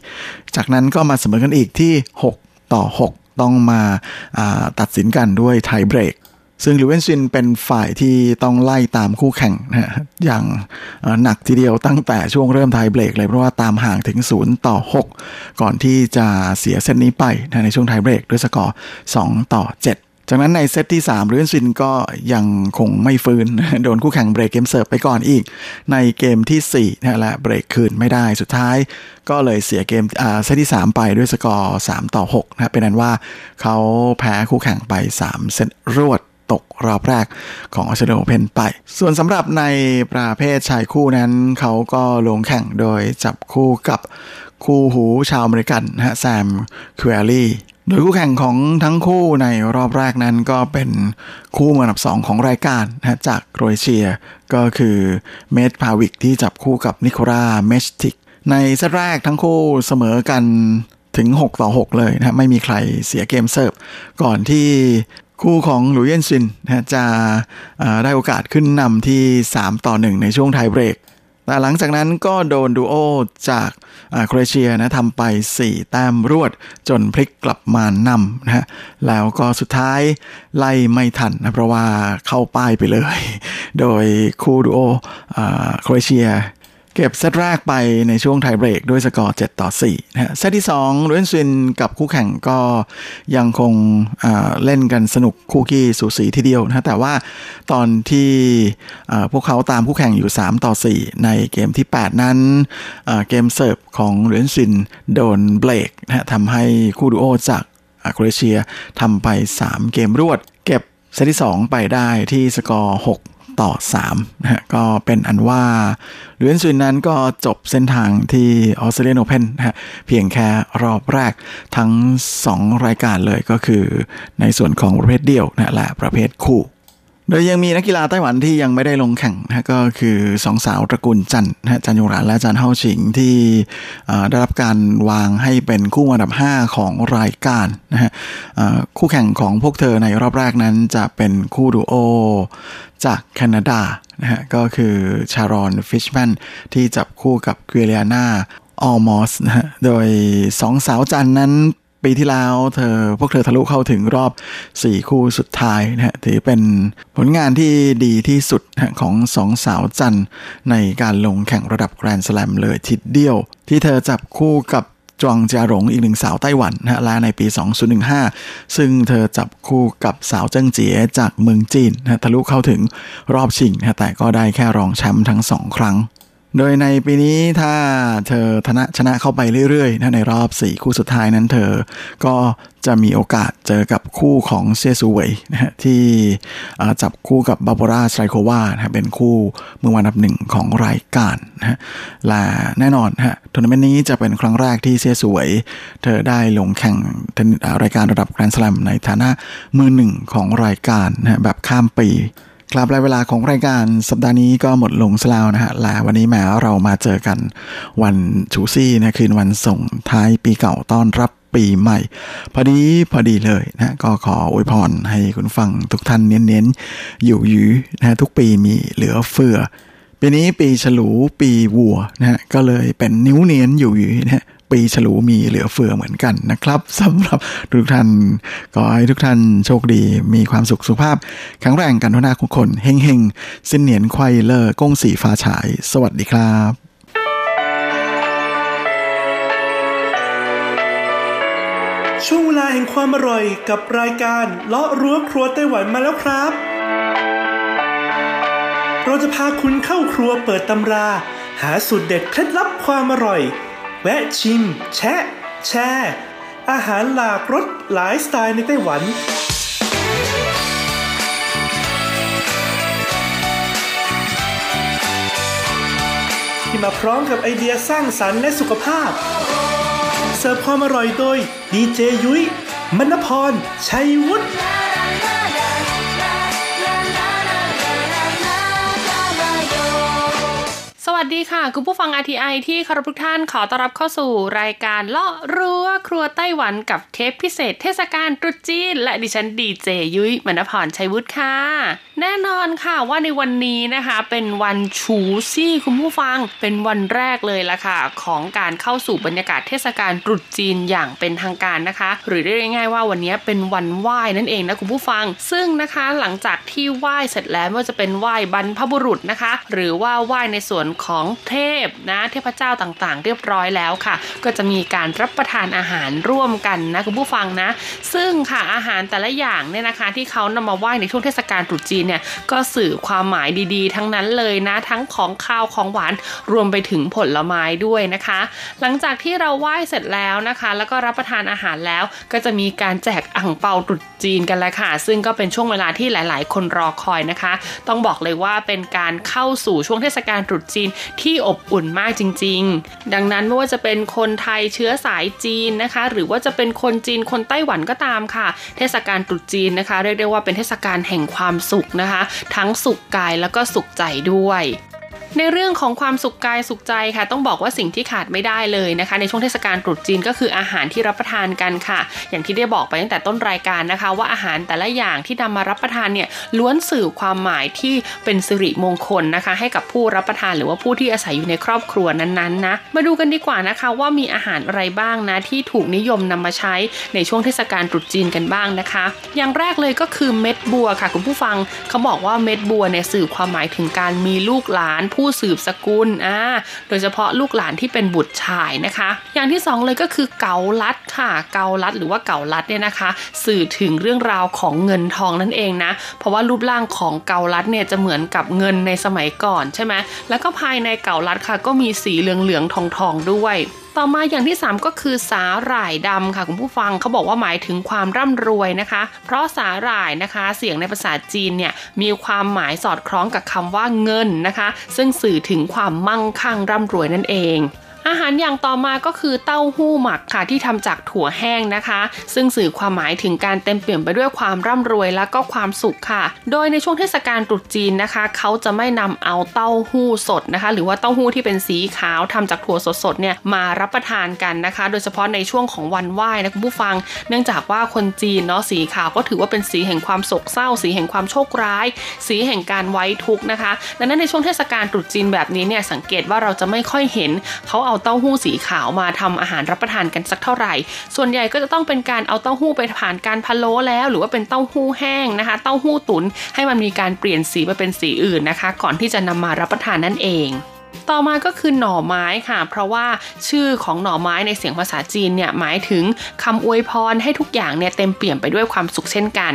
4 จากนั้นก็มาเสมอกันอีกที่ 6 ต่อ 6 ต้องมาตัดสินกันด้วยไทเบรก ซึ่งลูเอนซินเป็นฝ่ายที่ต้องไล่ตามคู่แข่งนะอย่างหนักทีเดียวตั้งแต่ช่วงเริ่มไทยเบรกเลยเพราะว่าตามห่างถึง 0 ต่อ 6 ก่อนที่จะเสียเซตนี้ไปนะในช่วงไทยเบรกด้วยสกอร์ 2 ต่อ 7จากนั้นในเซตที่3ลูเอนซินก็ยังคงไม่ฟื้น โดนคู่แข่งเบรกเกมเซิร์ฟไปก่อนอีก ในเกมที่4นะและเบรกคืนไม่ได้สุดท้าย ก็เลยเสียเกมเซตที่ 3 ไปด้วยสกอร์ 3 ต่อ6นะเป็นอันว่าเขาแพ้คู่แข่งไป 3 เซตรวด ตกรอบแรกของออสเตรเลียโอเพนไป ส่วนสำหรับในประเภทชายคู่นั้น เขาก็ลงแข่งโดยจับคู่กับคู่หูชาวอเมริกันฮะแซมควอรี่โดยคู่แข่งของทั้งคู่ในรอบแรกนั้นก็เป็นคู่มืออันดับ 2 ของรายการนะจากโครเอเชีย ก็คือเมดพาวิกที่จับคู่กับนิโคราเมชติก ในเซตแรกทั้งคู่เสมอกันถึง 6 ต่อ 6 เลยนะไม่มีใครเสียเกมเซิร์ฟ ก่อนที่ คู่ของหลุยเยนซินนะจะได้โอกาสขึ้นนำที่ 3 ต่อ 1 ในช่วงไทยเบรก แต่หลังจากนั้นก็โดนดูโอจากโครเอเชียนะทำไป 4 แต้มรวดจนพลิกกลับมานำนะฮะแล้วก็สุดท้ายไล่ไม่ทันนะเพราะว่าเข้าป้ายไปเลย โดยคู่ดูโอโครเอเชีย เก็บเซตแรกไปในช่วงไทยเบรกด้วยสกอร์ 7 ต่อ4นะฮะเซตที่2ลูเอนซินกับคู่แข่งก็ยังคงเล่นกันสนุกคู่คี่สูสีทีเดียวนะแต่ว่าตอนที่พวกเขาตามคู่แข่งอยู่ 3 ต่อ 4 ในเกมที่ 8 นั้นเกมเซิร์ฟของเอนซินโดนเบรกนะฮะทำให้คู่ดูโอจากโครเอเชียทำไป 3 เกมรวด เก็บเซตที่ 2 ไปได้ที่สกอร์ 6 ต่อ3นะฮะก็เป็นอันว่าลูเอนซินนั้นก็จบเส้นทางที่ออสเตรเลียนโอเพนนะฮะเพียงแค่รอบแรกทั้ง 2 รายการเลยก็คือในส่วนของประเภทเดี่ยวนะและประเภทคู่ โดยยังมีนักกีฬาไต้หวันที่ยังไม่ได้ลงแข่งนะก็คือสองสาวตระกูลจันนะจันยงรานและจันเฮาชิงที่ได้รับการวางให้เป็นคู่อันดับ 5 ของรายการนะฮะคู่แข่งของพวกเธอในรอบแรกนั้นจะเป็นคู่ดูโอจากแคนาดานะฮะก็คือชารอนฟิชแมนที่จับคู่กับเกเลียนาออลมอสนะฮะโดยสองสาวจันนั้น ปีที่แล้วเธอพวกเธอทะลุเข้าถึงรอบ 4 คู่สุดท้ายนะฮะถือเป็นผลงานที่ดีที่สุดของสองสาวจันในการลงแข่งระดับแกรนด์สแลมเลยทีเดียว ที่เธอจับคู่กับจวงจาหลงอีกหนึ่งสาวไต้หวันนะและในปี 2015 ซึ่งเธอจับคู่กับสาวเจิ้งเจี๋ยจากเมืองจีนนะทะลุเข้าถึงรอบชิงนะแต่ก็ได้แค่รองแชมป์ทั้งสองครั้ง โดยในปีนี้ถ้าเธอชนะชนะเข้าไปเรื่อยๆนะในรอบ 4 คู่สุดท้ายนั้นเธอก็จะมีโอกาสเจอกับคู่ของเซซูเวยนะฮะที่จับคู่กับบาโบราสไตรโควานะเป็นคู่มืออันดับหนึ่งของรายการนะฮะและแน่นอนฮะทัวร์นาเมนต์นี้จะเป็นครั้งแรกที่เซซูเวยเธอได้ลงแข่งรายการระดับแกรนด์สแลมในฐานะมือหนึ่งของรายการนะฮะแบบข้ามปี ครับและเวลาของรายการสัปดาห์นี้ก็หมดลงซะแล้วนะฮะและวันนี้แหมเรามาเจอกันวันชูซี่นะคืนวันส่งท้ายปีเก่าต้อนรับปีใหม่ พอดีพอดีเลยนะก็ขออวยพรให้คุณผู้ฟังทุกท่านเน้นๆ อยู่ยื้อนะทุกปีมีเหลือเฟือปีนี้ปีฉลูปีวัวนะฮะก็เลยเป็นนิ้วเนียนอยู่ยื้อนะ ปีฉลูมีเหลือเฟือเหมือนกันนะครับสำหรับทุกท่านขอให้ทุกท่านโชคดีมีความสุขสุขภาพแข็งแรงกันทุกหน้าทุกคนเฮงเฮงสิ้นเหนียนควายเลอร์ก้งสีฟ้าฉาย สวัสดีครับช่วงเวลาแห่งความอร่อยกับรายการเลาะรั้วครัวไต้หวันมาแล้วครับ เราจะพาคุณเข้าครัวเปิดตำรา หาสูตรเด็ดเคล็ดลับความอร่อย แวะชิม แชะ แชร์อาหารหลากรสหลายสไตล์ในไต้หวัน ที่มาพร้อมกับไอเดียสร้างสรรค์และสุขภาพ เสิร์ฟความอร่อยโดยดีเจยุ้ยมณพร ชัยวุฒิ สวัสดีค่ะ คุณผู้ฟัง RTI ที่คารพทุกท่านขอต้อนรับเข้าสู่รายการเลาะรั้วครัวไต้หวันกับเทปพิเศษเทศกาลตรุษจีน และดิฉันดีเจยุ้ยมณพรชัยวุฒิค่ะ แน่นอนค่ะว่าในวันนี้นะคะ เป็นวันชูซี่คุณผู้ฟังเป็นวันแรกเลยละค่ะ ของการเข้าสู่บรรยากาศเทศกาลตรุษจีนอย่างเป็นทางการนะคะ หรือเรียกง่ายๆว่าวันนี้เป็นวันไหว้นั่นเองนะคุณผู้ฟัง ซึ่งนะคะหลังจากที่ไหว้เสร็จแล้วว่าจะเป็นไหว้บรรพบุรุษนะคะ หรือว่าไหว้ในส่วนของสองเทพนะเทพเจ้าต่างๆ เรียบร้อยแล้วค่ะ ก็จะมีการรับประทานอาหารร่วมกันนะคุณผู้ฟังนะ ซึ่งค่ะอาหารแต่ละอย่างเนี่ยนะคะ ที่เขานำมาไหว้ในช่วงเทศกาลตรุษจีนเนี่ยก็สื่อความหมายดีๆ ทั้งนั้นเลยนะ ทั้งของข้าวของหวานรวมไปถึงผลไม้ด้วยนะคะ หลังจากที่เราไหว้เสร็จแล้วนะคะ แล้วก็รับประทานอาหารแล้วก็จะมีการแจกอ่างเปาตรุษจีนกันแล้วค่ะ ซึ่งก็เป็นช่วงเวลาที่หลาย ๆ คนรอคอยนะคะ ต้องบอกเลยว่าเป็นการเข้าสู่ช่วงเทศกาลตรุษจีนที่อบอุ่นมากจริง ๆ ดังนั้นไม่ว่าจะเป็นคนไทยเชื้อสายจีนนะคะ หรือว่าจะเป็นคนจีนคนไต้หวันก็ตามค่ะ เทศกาลตรุษจีนนะคะ เรียกได้ว่าเป็นเทศกาลแห่งความสุขนะคะ ทั้งสุขกายแล้วก็สุขใจด้วย ในเรื่องของความสุขกายสุขใจค่ะ ต้องบอกว่าสิ่งที่ขาดไม่ได้เลยนะคะ ในช่วงเทศกาลตรุษจีนก็คืออาหารที่รับประทานกันค่ะ อย่างที่ได้บอกไปตั้งแต่ต้นรายการนะคะ ว่าอาหารแต่ละอย่างที่นำมารับประทานเนี่ยล้วนสื่อความหมายที่เป็นสิริมงคลนะคะ ให้กับผู้รับประทานหรือว่าผู้ที่อาศัยอยู่ในครอบครัวนั้นๆนะมาดูกันดีกว่านะคะว่ามีอาหารอะไรบ้างนะที่ถูกนิยมนำมาใช้ในช่วงเทศกาลตรุษจีนกันบ้างนะคะ อย่างแรกเลยก็คือเม็ดบัวค่ะคุณผู้ฟังเขาบอกว่าเม็ดบัวเนี่ยสื่อความหมายถึงการมีลูกหลานผู้สืบสกุลอ่าโดยเฉพาะลูกหลานที่เป็นบุตรชายนะคะ อย่างที่สองเลยก็คือเกาลัดค่ะ เกาลัดหรือว่าเกาลัดเนี่ยนะคะ สื่อถึงเรื่องราวของเงินทองนั่นเองนะ เพราะว่ารูปร่างของเกาลัดเนี่ยจะเหมือนกับเงินในสมัยก่อนใช่ไหมแล้วก็ภายในเกาลัดค่ะก็มีสีเหลืองๆทองๆด้วย ต่อมาอย่างที่ 3 ก็คือสาหร่ายดำค่ะคุณผู้ฟังเขาบอกว่าหมายถึงความร่ำรวยนะคะ เพราะสาหร่ายนะคะเสียงในภาษาจีนเนี่ยมีความหมายสอดคล้องกับคำว่าเงินนะคะ ซึ่งสื่อถึงความมั่งคั่งร่ำรวยนั่นเอง อาหารอย่างต่อมาก็คือเต้าหู้หมักค่ะที่ทำจากถั่วแห้งนะคะ ซึ่งสื่อความหมายถึงการเต็มเปี่ยมไปด้วยความร่ำรวยและก็ความสุขค่ะ โดยในช่วงเทศกาลตรุษจีนนะคะ เขาจะไม่นำเอาเต้าหู้สดนะคะ หรือว่าเต้าหู้ที่เป็นสีขาวทำจากถั่วสดๆเนี่ยมารับประทานกันนะคะ โดยเฉพาะในช่วงของวันไหว้นะคุณผู้ฟัง เนื่องจากว่าคนจีนเนาะสีขาวก็ถือว่าเป็นสีแห่งความโศกเศร้า สีแห่งความโชคร้าย สีแห่งการไว้ทุกข์นะคะ ดังนั้นในช่วงเทศกาลตรุษจีนแบบนี้เนี่ยสังเกตว่าเราจะไม่ค่อยเห็นเขาเอาเต้าหู้สีขาวมาทำอาหารรับประทานกันสักเท่าไหร่ ส่วนใหญ่ก็จะต้องเป็นการเอาเต้าหู้ไปผ่านการพะโล้แล้ว หรือว่าเป็นเต้าหู้แห้งนะคะ เต้าหู้ตุนให้มันมีการเปลี่ยนสีไปเป็นสีอื่นนะคะ ก่อนที่จะนำมารับประทานนั่นเองต่อมาก็คือหน่อไม้ค่ะ เพราะว่าชื่อของหน่อไม้ในเสียงภาษาจีนเนี่ยหมายถึงคำอวยพรให้ทุกอย่างเนี่ยเต็มเปี่ยมไปด้วยความสุขเช่นกัน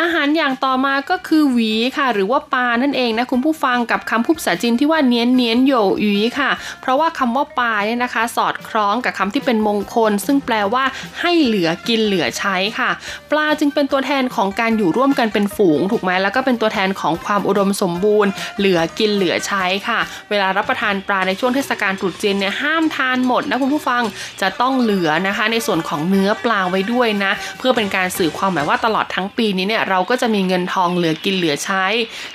อาหารอย่างต่อมาก็คือหวีค่ะ หรือว่าปลานั่นเองนะคุณผู้ฟังกับคำพูดภาษาจีนที่ว่าเนียนเนียนโยหวีค่ะ เพราะว่าคำว่าปลาเนี่ยนะคะ สอดคล้องกับคำที่เป็นมงคล ซึ่งแปลว่าให้เหลือกินเหลือใช้ค่ะ ปลาจึงเป็นตัวแทนของการอยู่ร่วมกันเป็นฝูงถูกไหมแล้วก็เป็นตัวแทนของความอุดมสมบูรณ์ เหลือกินเหลือใช้ค่ะ เวลารับประทานปลาในช่วงเทศกาลตรุษจีนเนี่ยห้ามทานหมดนะคุณผู้ฟังจะต้องเหลือนะคะ ในส่วนของเนื้อปลาไว้ด้วยนะ เพื่อเป็นการสื่อความหมายว่าตลอดทั้งปีนี้เนี่ยเราก็จะมีเงินทองเหลือกินเหลือใช้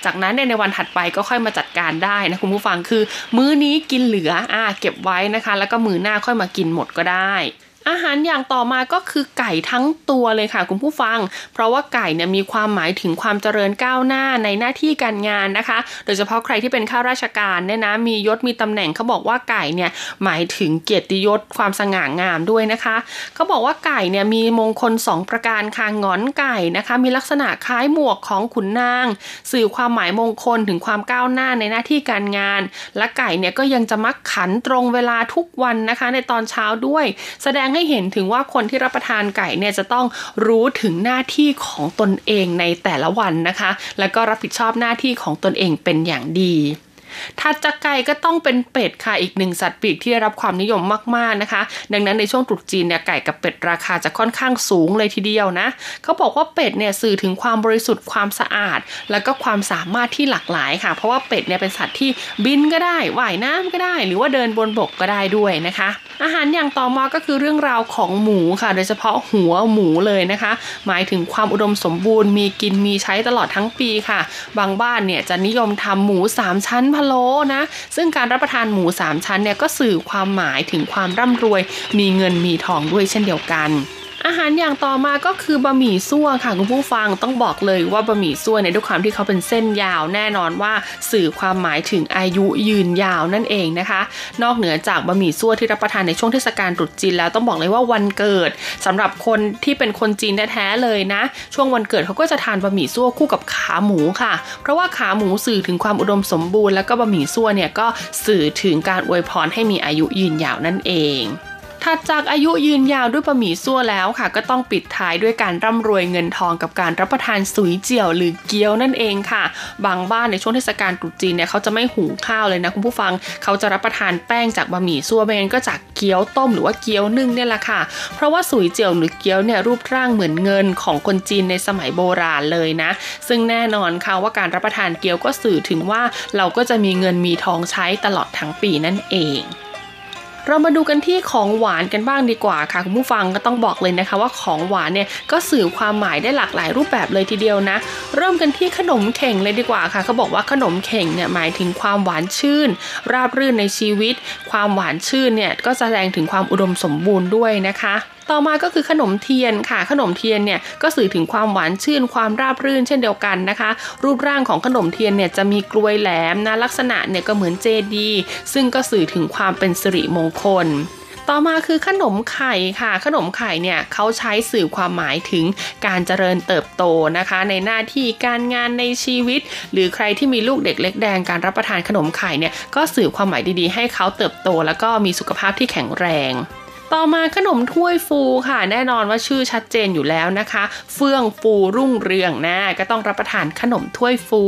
จากนั้นในวันถัดไปก็ค่อยมาจัดการได้นะคุณผู้ฟังคือ มื้อนี้กินเหลืออ่าเก็บไว้นะคะ แล้วก็มื้อหน้าค่อยมากินหมดก็ได้ อาหารอย่างต่อมาก็คือไก่ทั้งตัวเลยค่ะคุณผู้ฟัง เพราะว่าไก่เนี่ยมีความหมายถึงความเจริญก้าวหน้าในหน้าที่การงานนะคะ โดยเฉพาะใครที่เป็นข้าราชการเนี่ยนะมียศมีตำแหน่งเขาบอกว่าไก่เนี่ยหมายถึงเกียรติยศความสง่างามด้วยนะคะเขาบอกว่าไก่เนี่ยมีมงคล 2 ประการค่ะงอนไก่นะคะ มีลักษณะคล้ายหมวกของขุนนาง สื่อความหมายมงคลถึงความก้าวหน้าในหน้าที่การงาน และไก่เนี่ยก็ยังจะมักขันตรงเวลาทุกวันนะคะ ในตอนเช้าด้วย แสดงให้เห็นถึงว่าคนที่รับประทานไก่เนี่ยจะต้องรู้ถึงหน้าที่ของตนเองในแต่ละวันนะคะ แล้วก็รับผิดชอบหน้าที่ของตนเองเป็นอย่างดี ถัดจากไก่ก็ต้องเป็นเป็ดค่ะอีกหนึ่งสัตว์ปีกที่ได้รับความนิยมมากๆนะคะ ดังนั้นในช่วงตรุษจีนเนี่ยไก่กับเป็ดราคาจะค่อนข้างสูงเลยทีเดียวนะเขาบอกว่าเป็ดเนี่ยสื่อถึงความบริสุทธิ์ความสะอาด แล้วก็ความสามารถที่หลากหลายค่ะ เพราะว่าเป็ดเนี่ยเป็นสัตว์ที่บินก็ได้ว่ายน้ำก็ได้ หรือว่าเดินบนบกก็ได้ด้วยนะคะ อาหารอย่างต่อมาก็คือเรื่องราวของหมูค่ะ โดยเฉพาะหัวหมูเลยนะคะ หมายถึงความอุดมสมบูรณ์มีกินมีใช้ตลอดทั้งปีค่ะ บางบ้านเนี่ยจะนิยมทำหมู3ชั้นพะโล้นะ ซึ่งการรับประทานหมู3ชั้นเนี่ยก็สื่อความหมายถึงความร่ำรวย มีเงินมีทองด้วยเช่นเดียวกัน อาหารอย่างต่อมาก็คือบะหมี่ซั่วค่ะคุณผู้ฟังต้องบอกเลยว่าบะหมี่ซั่วเนี่ยด้วยความที่เขาเป็นเส้นยาวแน่นอนว่าสื่อความหมายถึงอายุยืนยาวนั่นเองนะคะ นอกเหนือจากบะหมี่ซั่วที่รับประทานในช่วงเทศกาลตรุษจีนแล้วต้องบอกเลยว่าวันเกิดสำหรับคนที่เป็นคนจีนแท้ๆเลยนะ ช่วงวันเกิดเขาก็จะทานบะหมี่ซั่วคู่กับขาหมูค่ะ เพราะว่าขาหมูสื่อถึงความอุดมสมบูรณ์แล้วก็บะหมี่ซั่วเนี่ยก็สื่อถึงการอวยพรให้มีอายุยืนยาวนั่นเอง ถัดจากอายุยืนยาวด้วยบะหมี่ซั่วแล้วค่ะ ก็ต้องปิดท้ายด้วยการร่ำรวยเงินทองกับการรับประทานสุยเจียวหรือเกี๊ยวนั่นเองค่ะ บางบ้านในช่วงเทศกาลตรุษจีนเนี่ยเขาจะไม่หุงข้าวเลยนะคุณผู้ฟัง เขาจะรับประทานแป้งจากบะหมี่ซั่วไม่งั้นก็จากเกี๊ยวต้มหรือว่าเกี๊ยวนึ่งเนี่ยแหละค่ะ เพราะว่าสุยเจียวหรือเกี๊ยวเนี่ยรูปร่างเหมือนเงินของคนจีนในสมัยโบราณเลยนะ ซึ่งแน่นอนค่ะว่าการรับประทานเกี๊ยวก็สื่อถึงว่าเราก็จะมีเงินมีทองใช้ตลอดทั้งปีนั่นเอง เรามาดูกันที่ของหวานกันบ้างดีกว่าค่ะคุณผู้ฟังก็ต้องบอกเลยนะคะว่าของหวานเนี่ยก็สื่อความหมายได้หลากหลายรูปแบบเลยทีเดียวนะ เริ่มกันที่ขนมเข่งเลยดีกว่าค่ะเขาบอกว่าขนมเข่งเนี่ยหมายถึงความหวานชื่น ราบรื่นในชีวิต ความหวานชื่นเนี่ยก็แสดงถึงความอุดมสมบูรณ์ด้วยนะคะ ต่อมาก็คือขนมเทียนค่ะ ขนมเทียนเนี่ยก็สื่อถึงความหวานชื่นความราบรื่นเช่นเดียวกันนะคะ รูปร่างของขนมเทียนเนี่ยจะมีกลวยแหลมนะลักษณะเนี่ยก็เหมือนเจดีซึ่งก็สื่อถึงความเป็นสิริมงคลต่อมาคือขนมไข่ค่ะ ขนมไข่เนี่ยเขาใช้สื่อความหมายถึงการเจริญเติบโตนะคะ ในหน้าที่การงานในชีวิต หรือใครที่มีลูกเด็กเล็กแดงการรับประทานขนมไข่เนี่ยก็สื่อความหมายดีๆ ให้เขาเติบโต แล้วก็มีสุขภาพที่แข็งแรง ต่อมาขนมถ้วยฟูค่ะ แน่นอนว่าชื่อชัดเจนอยู่แล้วนะคะ เฟื่องฟูรุ่งเรืองนะก็ต้องรับประทานขนมถ้วยฟู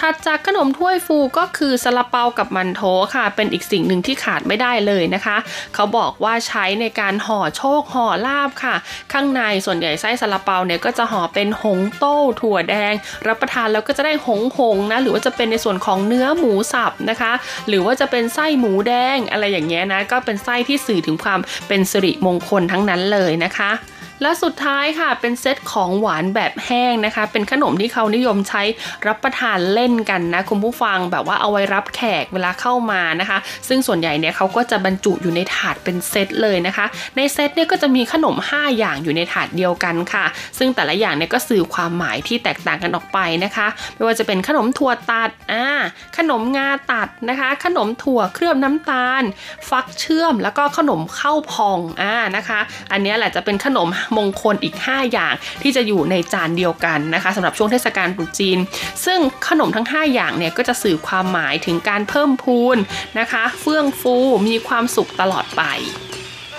ถัดจากขนมถ้วยฟูก็คือซาลาเปากับมันโถค่ะ เป็นอีกสิ่งหนึ่งที่ขาดไม่ได้เลยนะคะ เขาบอกว่าใช้ในการห่อโชคห่อลาบค่ะ ข้างในส่วนใหญ่ไส้ซาลาเปาเนี่ยก็จะห่อเป็นหงโต้ถั่วแดง รับประทานแล้วก็จะได้หงหงนะหรือว่าจะเป็นในส่วนของเนื้อหมูสับนะคะ หรือว่าจะเป็นไส้หมูแดงอะไรอย่างเงี้ยนะก็เป็นไส้ที่สื่อถึงความเป็นสิริมงคลทั้งนั้นเลยนะคะ และสุดท้ายค่ะเป็นเซตของหวานแบบแห้งนะคะ เป็นขนมที่เขานิยมใช้รับประทานเล่นกันนะคุณผู้ฟังแบบว่าเอาไว้รับแขกเวลาเข้ามานะคะ ซึ่งส่วนใหญ่เนี่ยเขาก็จะบรรจุอยู่ในถาดเป็นเซตเลยนะคะ ในเซตเนี่ยก็จะมีขนม 5 อย่างอยู่ในถาดเดียวกันค่ะ ซึ่งแต่ละอย่างเนี่ยก็สื่อความหมายที่แตกต่างกันออกไปนะคะ ไม่ว่าจะเป็นขนมถั่วตัดอ่าขนมงาตัดนะคะ ขนมถั่วเคลือบน้ำตาล ฟักเชื่อมแล้วก็ขนมข้าวพองอ่านะคะ อันนี้แหละจะเป็นขนมมงคลอีก 5 อย่างที่จะอยู่ในจานเดียวกันนะคะสำหรับช่วงเทศกาลตรุษจีน ซึ่งขนมทั้ง 5 อย่างเนี่ยก็จะสื่อความหมายถึงการเพิ่มพูนนะคะ เฟื่องฟูมีความสุขตลอดไป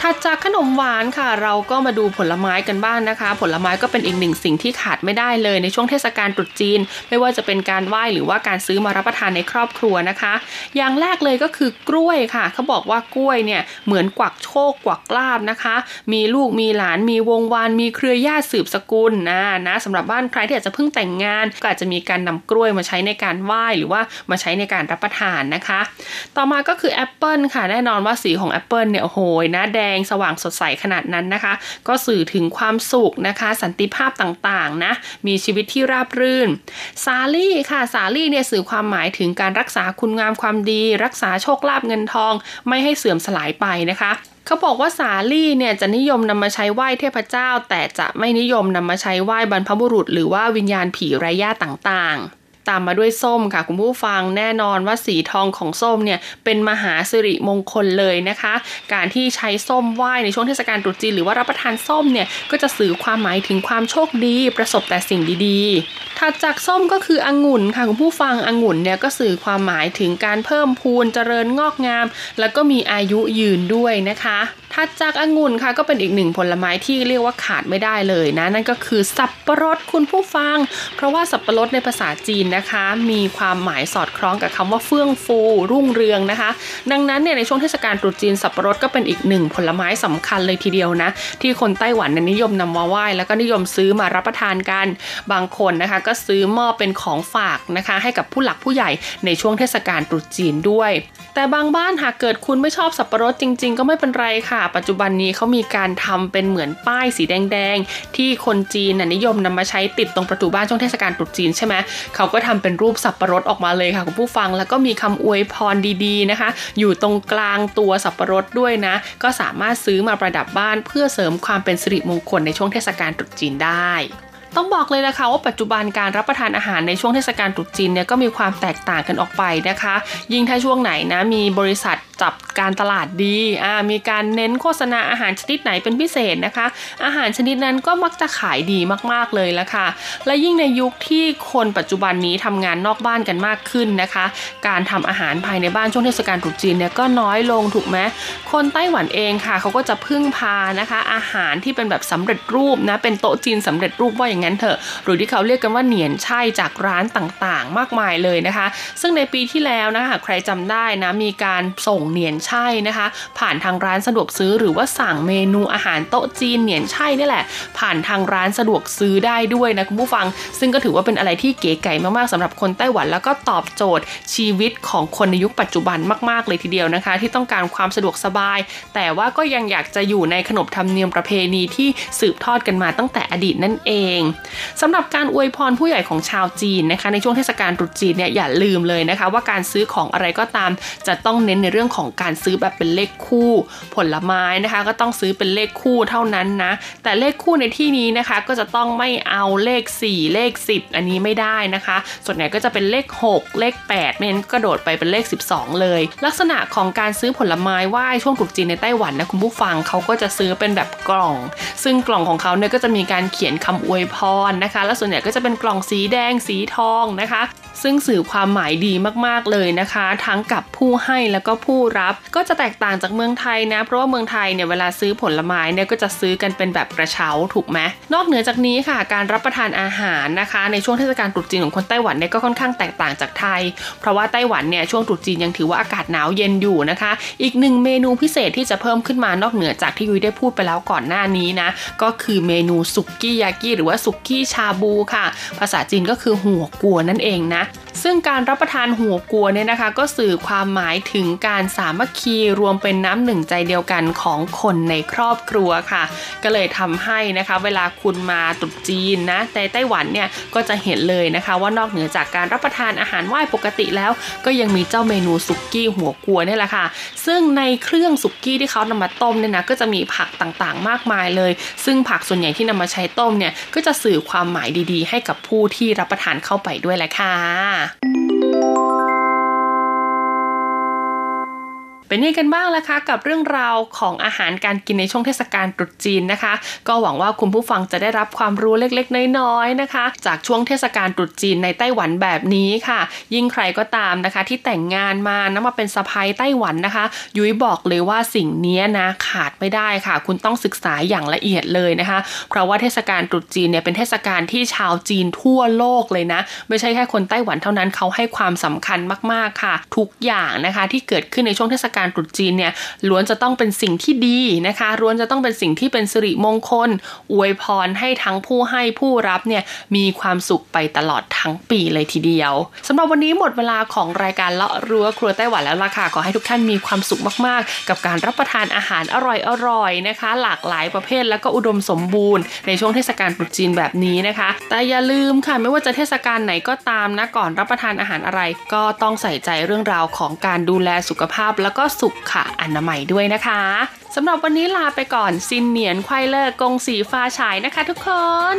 ถัดจากขนมหวานค่ะ เราก็มาดูผลไม้กันบ้างนนะคะ ผลไม้ก็เป็นอีกหนึ่งสิ่งที่ขาดไม่ได้เลยในช่วงเทศกาลตรุษจีน ไม่ว่าจะเป็นการไหว้หรือว่าการซื้อมารับประทานในครอบครัวนะคะ อย่างแรกเลยก็คือกล้วยค่ะ เขาบอกว่ากล้วยเนี่ยเหมือนกวักโชคกวักลาบนะคะ มีลูกมีหลานมีวงวานมีเครือญาติสืบสกุลนะนะสำหรับบ้านใครที่อาจจะเพิ่งแต่งงาน ก็อาจจะมีการนำกล้วยมาใช้ในการไหว้หรือว่ามาใช้ในการรับประทานนะคะ ต่อมาก็คือแอปเปิลค่ะแน่นอนว่าสีของแอปเปิลเนี่ยโอ้โหนะแดงสว่างสดใสขนาดนั้นนะคะ ก็สื่อถึงความสุขนะคะ สันติภาพต่างๆนะมีชีวิตที่ราบรื่น สาลี่ค่ะสาลี่เนี่ยสื่อความหมายถึงการรักษาคุณงามความดี รักษาโชคลาภเงินทอง ไม่ให้เสื่อมสลายไปนะคะเขาบอกว่าสาลี่เนี่ยจะนิยมนำมาใช้ไหว้เทพเจ้า แต่จะไม่นิยมนำมาใช้ไหว้บรรพบุรุษ หรือว่าวิญญาณผีไร้ญาติต่างๆ ตามมาด้วยส้มค่ะคุณผู้ฟังแน่นอนว่าสีทองของส้มเนี่ยเป็นมหาสิริมงคลเลยนะคะ การที่ใช้ส้มไหว้ในช่วงเทศกาลตรุษจีนหรือว่ารับประทานส้มเนี่ยก็จะสื่อความหมายถึงความโชคดี ประสบแต่สิ่งดีๆ ถัดจากส้มก็คือองุ่นค่ะคุณผู้ฟังองุ่นเนี่ยก็สื่อความหมายถึงการเพิ่มพูนเจริญงอกงาม แล้วก็มีอายุยืนด้วยนะคะ ถัดจากองุ่นค่ะก็เป็นอีกหนึ่งผลไม้ที่เรียกว่าขาดไม่ได้เลยนะ นั่นก็คือสับปะรดคุณผู้ฟัง เพราะว่าสับปะรดในภาษาจีนนะคะ มีความหมายสอดคล้องกับคำว่าเฟื่องฟู รุ่งเรืองนะคะ ดังนั้นเนี่ยในช่วงเทศกาลตรุษจีนสับปะรดก็เป็นอีกหนึ่งผลไม้สำคัญเลยทีเดียวนะ ที่คนไต้หวันนิยมนำมาไหว้แล้วก็นิยมซื้อมารับประทานกันบางคนนะคะก็ซื้อมอบเป็นของฝากนะคะ ให้กับผู้หลักผู้ใหญ่ในช่วงเทศกาลตรุษจีนด้วย แต่บางบ้านหากเกิดคุณไม่ชอบสับปะรดจริง ๆ ก็ไม่เป็นไรค่ะปัจจุบันนี้เขามีการทำเป็นเหมือนป้ายสีแดง ๆ ที่คนจีนนิยมนำมาใช้ติดตรงประตูบ้านช่วงเทศกาลตรุษจีนใช่ไหมเขาก็ทำเป็นรูปสับปะรดออกมาเลยค่ะคุณผู้ฟังแล้วก็มีคำอวยพรดีๆนะคะ อยู่ตรงกลางตัวสับปะรดด้วยนะ ก็สามารถซื้อมาประดับบ้านเพื่อเสริมความเป็นสิริมงคลในช่วงเทศกาลตรุษจีนได้ ต้องบอกเลยนะคะว่าปัจจุบันการรับประทานอาหารในช่วงเทศกาลตรุษจีนเนี่ยก็มีความแตกต่างกันออกไปนะคะ ยิ่งถ้าช่วงไหนนะมีบริษัทจับการตลาดดีอ่ามีการเน้นโฆษณาอาหารชนิดไหนเป็นพิเศษนะคะ อาหารชนิดนั้นก็มักจะขายดีมากๆเลยละค่ะ และยิ่งในยุคที่คนปัจจุบันนี้ทำงานนอกบ้านกันมากขึ้นนะคะ การทำอาหารภายในบ้านช่วงเทศกาลตรุษจีนเนี่ยก็น้อยลงถูกไหมคนไต้หวันเองค่ะเขาก็จะพึ่งพานะคะ อาหารที่เป็นแบบสำเร็จรูปนะเป็นโต๊ะจีนสำเร็จรูปว่าอย่างนั้นเถอะหรือที่เขาเรียกกันว่าเหนียนใช่จากร้านต่างๆ มากมายเลยนะคะ ซึ่งในปีที่แล้วนะคะใครจำได้นะมีการส่งเหนียนใช่นะคะ ผ่านทางร้านสะดวกซื้อหรือว่าสั่งเมนูอาหารโต๊ะจีนเหนียนใช่นี่แหละ ผ่านทางร้านสะดวกซื้อได้ด้วยนะคุณผู้ฟัง ซึ่งก็ถือว่าเป็นอะไรที่เก๋ไก่มากๆสำหรับคนไต้หวันแล้วก็ตอบโจทย์ชีวิตของคนในยุคปัจจุบันมากๆเลยทีเดียวนะคะ ที่ต้องการความสะดวกสบาย แต่ว่าก็ยังอยากจะอยู่ในขนบธรรมเนียมประเพณีที่สืบทอดกันมาตั้งแต่อดีตนั่นเองสำหรับการอวยพรผู้ใหญ่ของชาวจีนนะคะ ในช่วงเทศกาลตรุษจีนเนี่ยอย่าลืมเลยนะคะ ว่าการซื้อของอะไรก็ตาม จะต้องเน้นในเรื่องของการซื้อแบบเป็นเลขคู่ ผลไม้นะคะ ก็ต้องซื้อเป็นเลขคู่เท่านั้นนะ แต่เลขคู่ในที่นี้นะคะ ก็จะต้องไม่เอาเลข 4 เลข 10 อันนี้ไม่ได้นะคะ ส่วนใหญ่ก็จะเป็นเลข 6 เลข8ไม่นั้นกระโดดไปเป็นเลข 12 เลย ลักษณะของการซื้อผลไม้ไหว้ช่วงตรุษจีนในไต้หวันนะคุณผู้ฟังเขาก็จะซื้อเป็นแบบกล่อง ซึ่งกล่องของเขาเนี่ยก็จะมีการเขียนคำอวยพรนะคะ แล้วส่วนใหญ่ก็จะเป็นกล่องสีแดงสีทองนะคะ ซึ่งสื่อความหมายดีมากๆเลยนะคะ ทั้งกับผู้ให้แล้วก็ผู้รับ ก็จะแตกต่างจากเมืองไทยนะ เพราะว่าเมืองไทยเนี่ยเวลาซื้อผลไม้เนี่ยก็จะซื้อกันเป็นแบบกระเช้าถูกไหมนอกเหนือจากนี้ค่ะ การรับประทานอาหารนะคะ ในช่วงเทศกาลตรุษจีนของคนไต้หวันเนี่ยก็ค่อนข้างแตกต่างจากไทย เพราะว่าไต้หวันเนี่ยช่วงตรุษจีนยังถือว่าอากาศหนาวเย็นอยู่นะคะ อีกหนึ่งเมนูพิเศษที่จะเพิ่มขึ้นมานอกเหนือจากที่ยุ้ยได้พูดไปแล้วก่อนหน้านี้นะก็คือเมนูสุกี้ยากิหรือว่าสุกี้ชาบูค่ะ ภาษาจีนก็คือหัวกัวนั่นเองนะซึ่งการรับประทานหัวกัวเนี่ยนะคะ ก็สื่อความหมายถึงการสามัคคีรวมเป็นน้ำหนึ่งใจเดียวกันของคนในครอบครัวค่ะ ก็เลยทำให้นะคะ เวลาคุณมาตรุษจีนนะในไต้หวันเนี่ยก็จะเห็นเลยนะคะ ว่านอกเหนือจากการรับประทานอาหารไหว้ปกติแล้ว ก็ยังมีเจ้าเมนูสุกี้หัวกัวนี่แหละค่ะ ซึ่งในเครื่องสุกี้ที่เขานำมาต้มเนี่ยนะก็จะมีผักต่างๆ มากมายเลย ซึ่งผักส่วนใหญ่ที่นำมาใช้ต้มเนี่ยก็จะสื่อความหมายดีๆ ให้กับผู้ที่รับประทานเข้าไปด้วยแหละค่ะ啊。 เป็นยังกันบ้างล่ะคะ กับเรื่องราวของอาหารการกินในช่วงเทศกาลตรุษจีนนะคะ ก็หวังว่าคุณผู้ฟังจะได้รับความรู้เล็กๆ น้อยๆนะคะ จากช่วงเทศกาลตรุษจีนในไต้หวันแบบนี้ค่ะ ยิ่งใครก็ตามนะคะ ที่แต่งงานมานะมาเป็นสะพายไต้หวันนะคะ ยุ้ยบอกเลยว่าสิ่งนี้นะขาดไม่ได้ค่ะ คุณต้องศึกษาอย่างละเอียดเลยนะคะ เพราะว่าเทศกาลตรุษจีนเนี่ยเป็นเทศกาลที่ชาวจีนทั่วโลกเลยนะ ไม่ใช่แค่คนไต้หวันเท่านั้นเขาให้ความสำคัญมากๆค่ะ ทุกอย่างนะคะที่เกิดขึ้นในช่วงเทศกาลการตรุษจีนเนี่ยล้วนจะต้องเป็นสิ่งที่ดีนะคะล้วนจะต้องเป็นสิ่งที่เป็นสิริมงคล อวยพรให้ทั้งผู้ให้ผู้รับเนี่ยมีความสุขไปตลอดทั้งปีเลยทีเดียวสำหรับวันนี้หมดเวลาของรายการเลาะรั้วครัวไต้หวันแล้วล่ะค่ะขอให้ทุกท่านมีความสุขมากๆ กับการรับประทานอาหารอร่อยๆนะคะ หลากหลายประเภทแล้วก็อุดมสมบูรณ์ในช่วงเทศกาลตรุษจีนแบบนี้นะคะ แต่อย่าลืมค่ะไม่ว่าจะเทศกาลไหนก็ตามนะก่อนรับประทานอาหารอะไร ก็ต้องใส่ใจเรื่องราวของการดูแลสุขภาพแล้วก็สุขะอนามัยด้วยนะคะสำหรับวันนี้ลาไปก่อนซินเหนียนควายเลิกกงสีฟ้าฉายนะคะทุกคน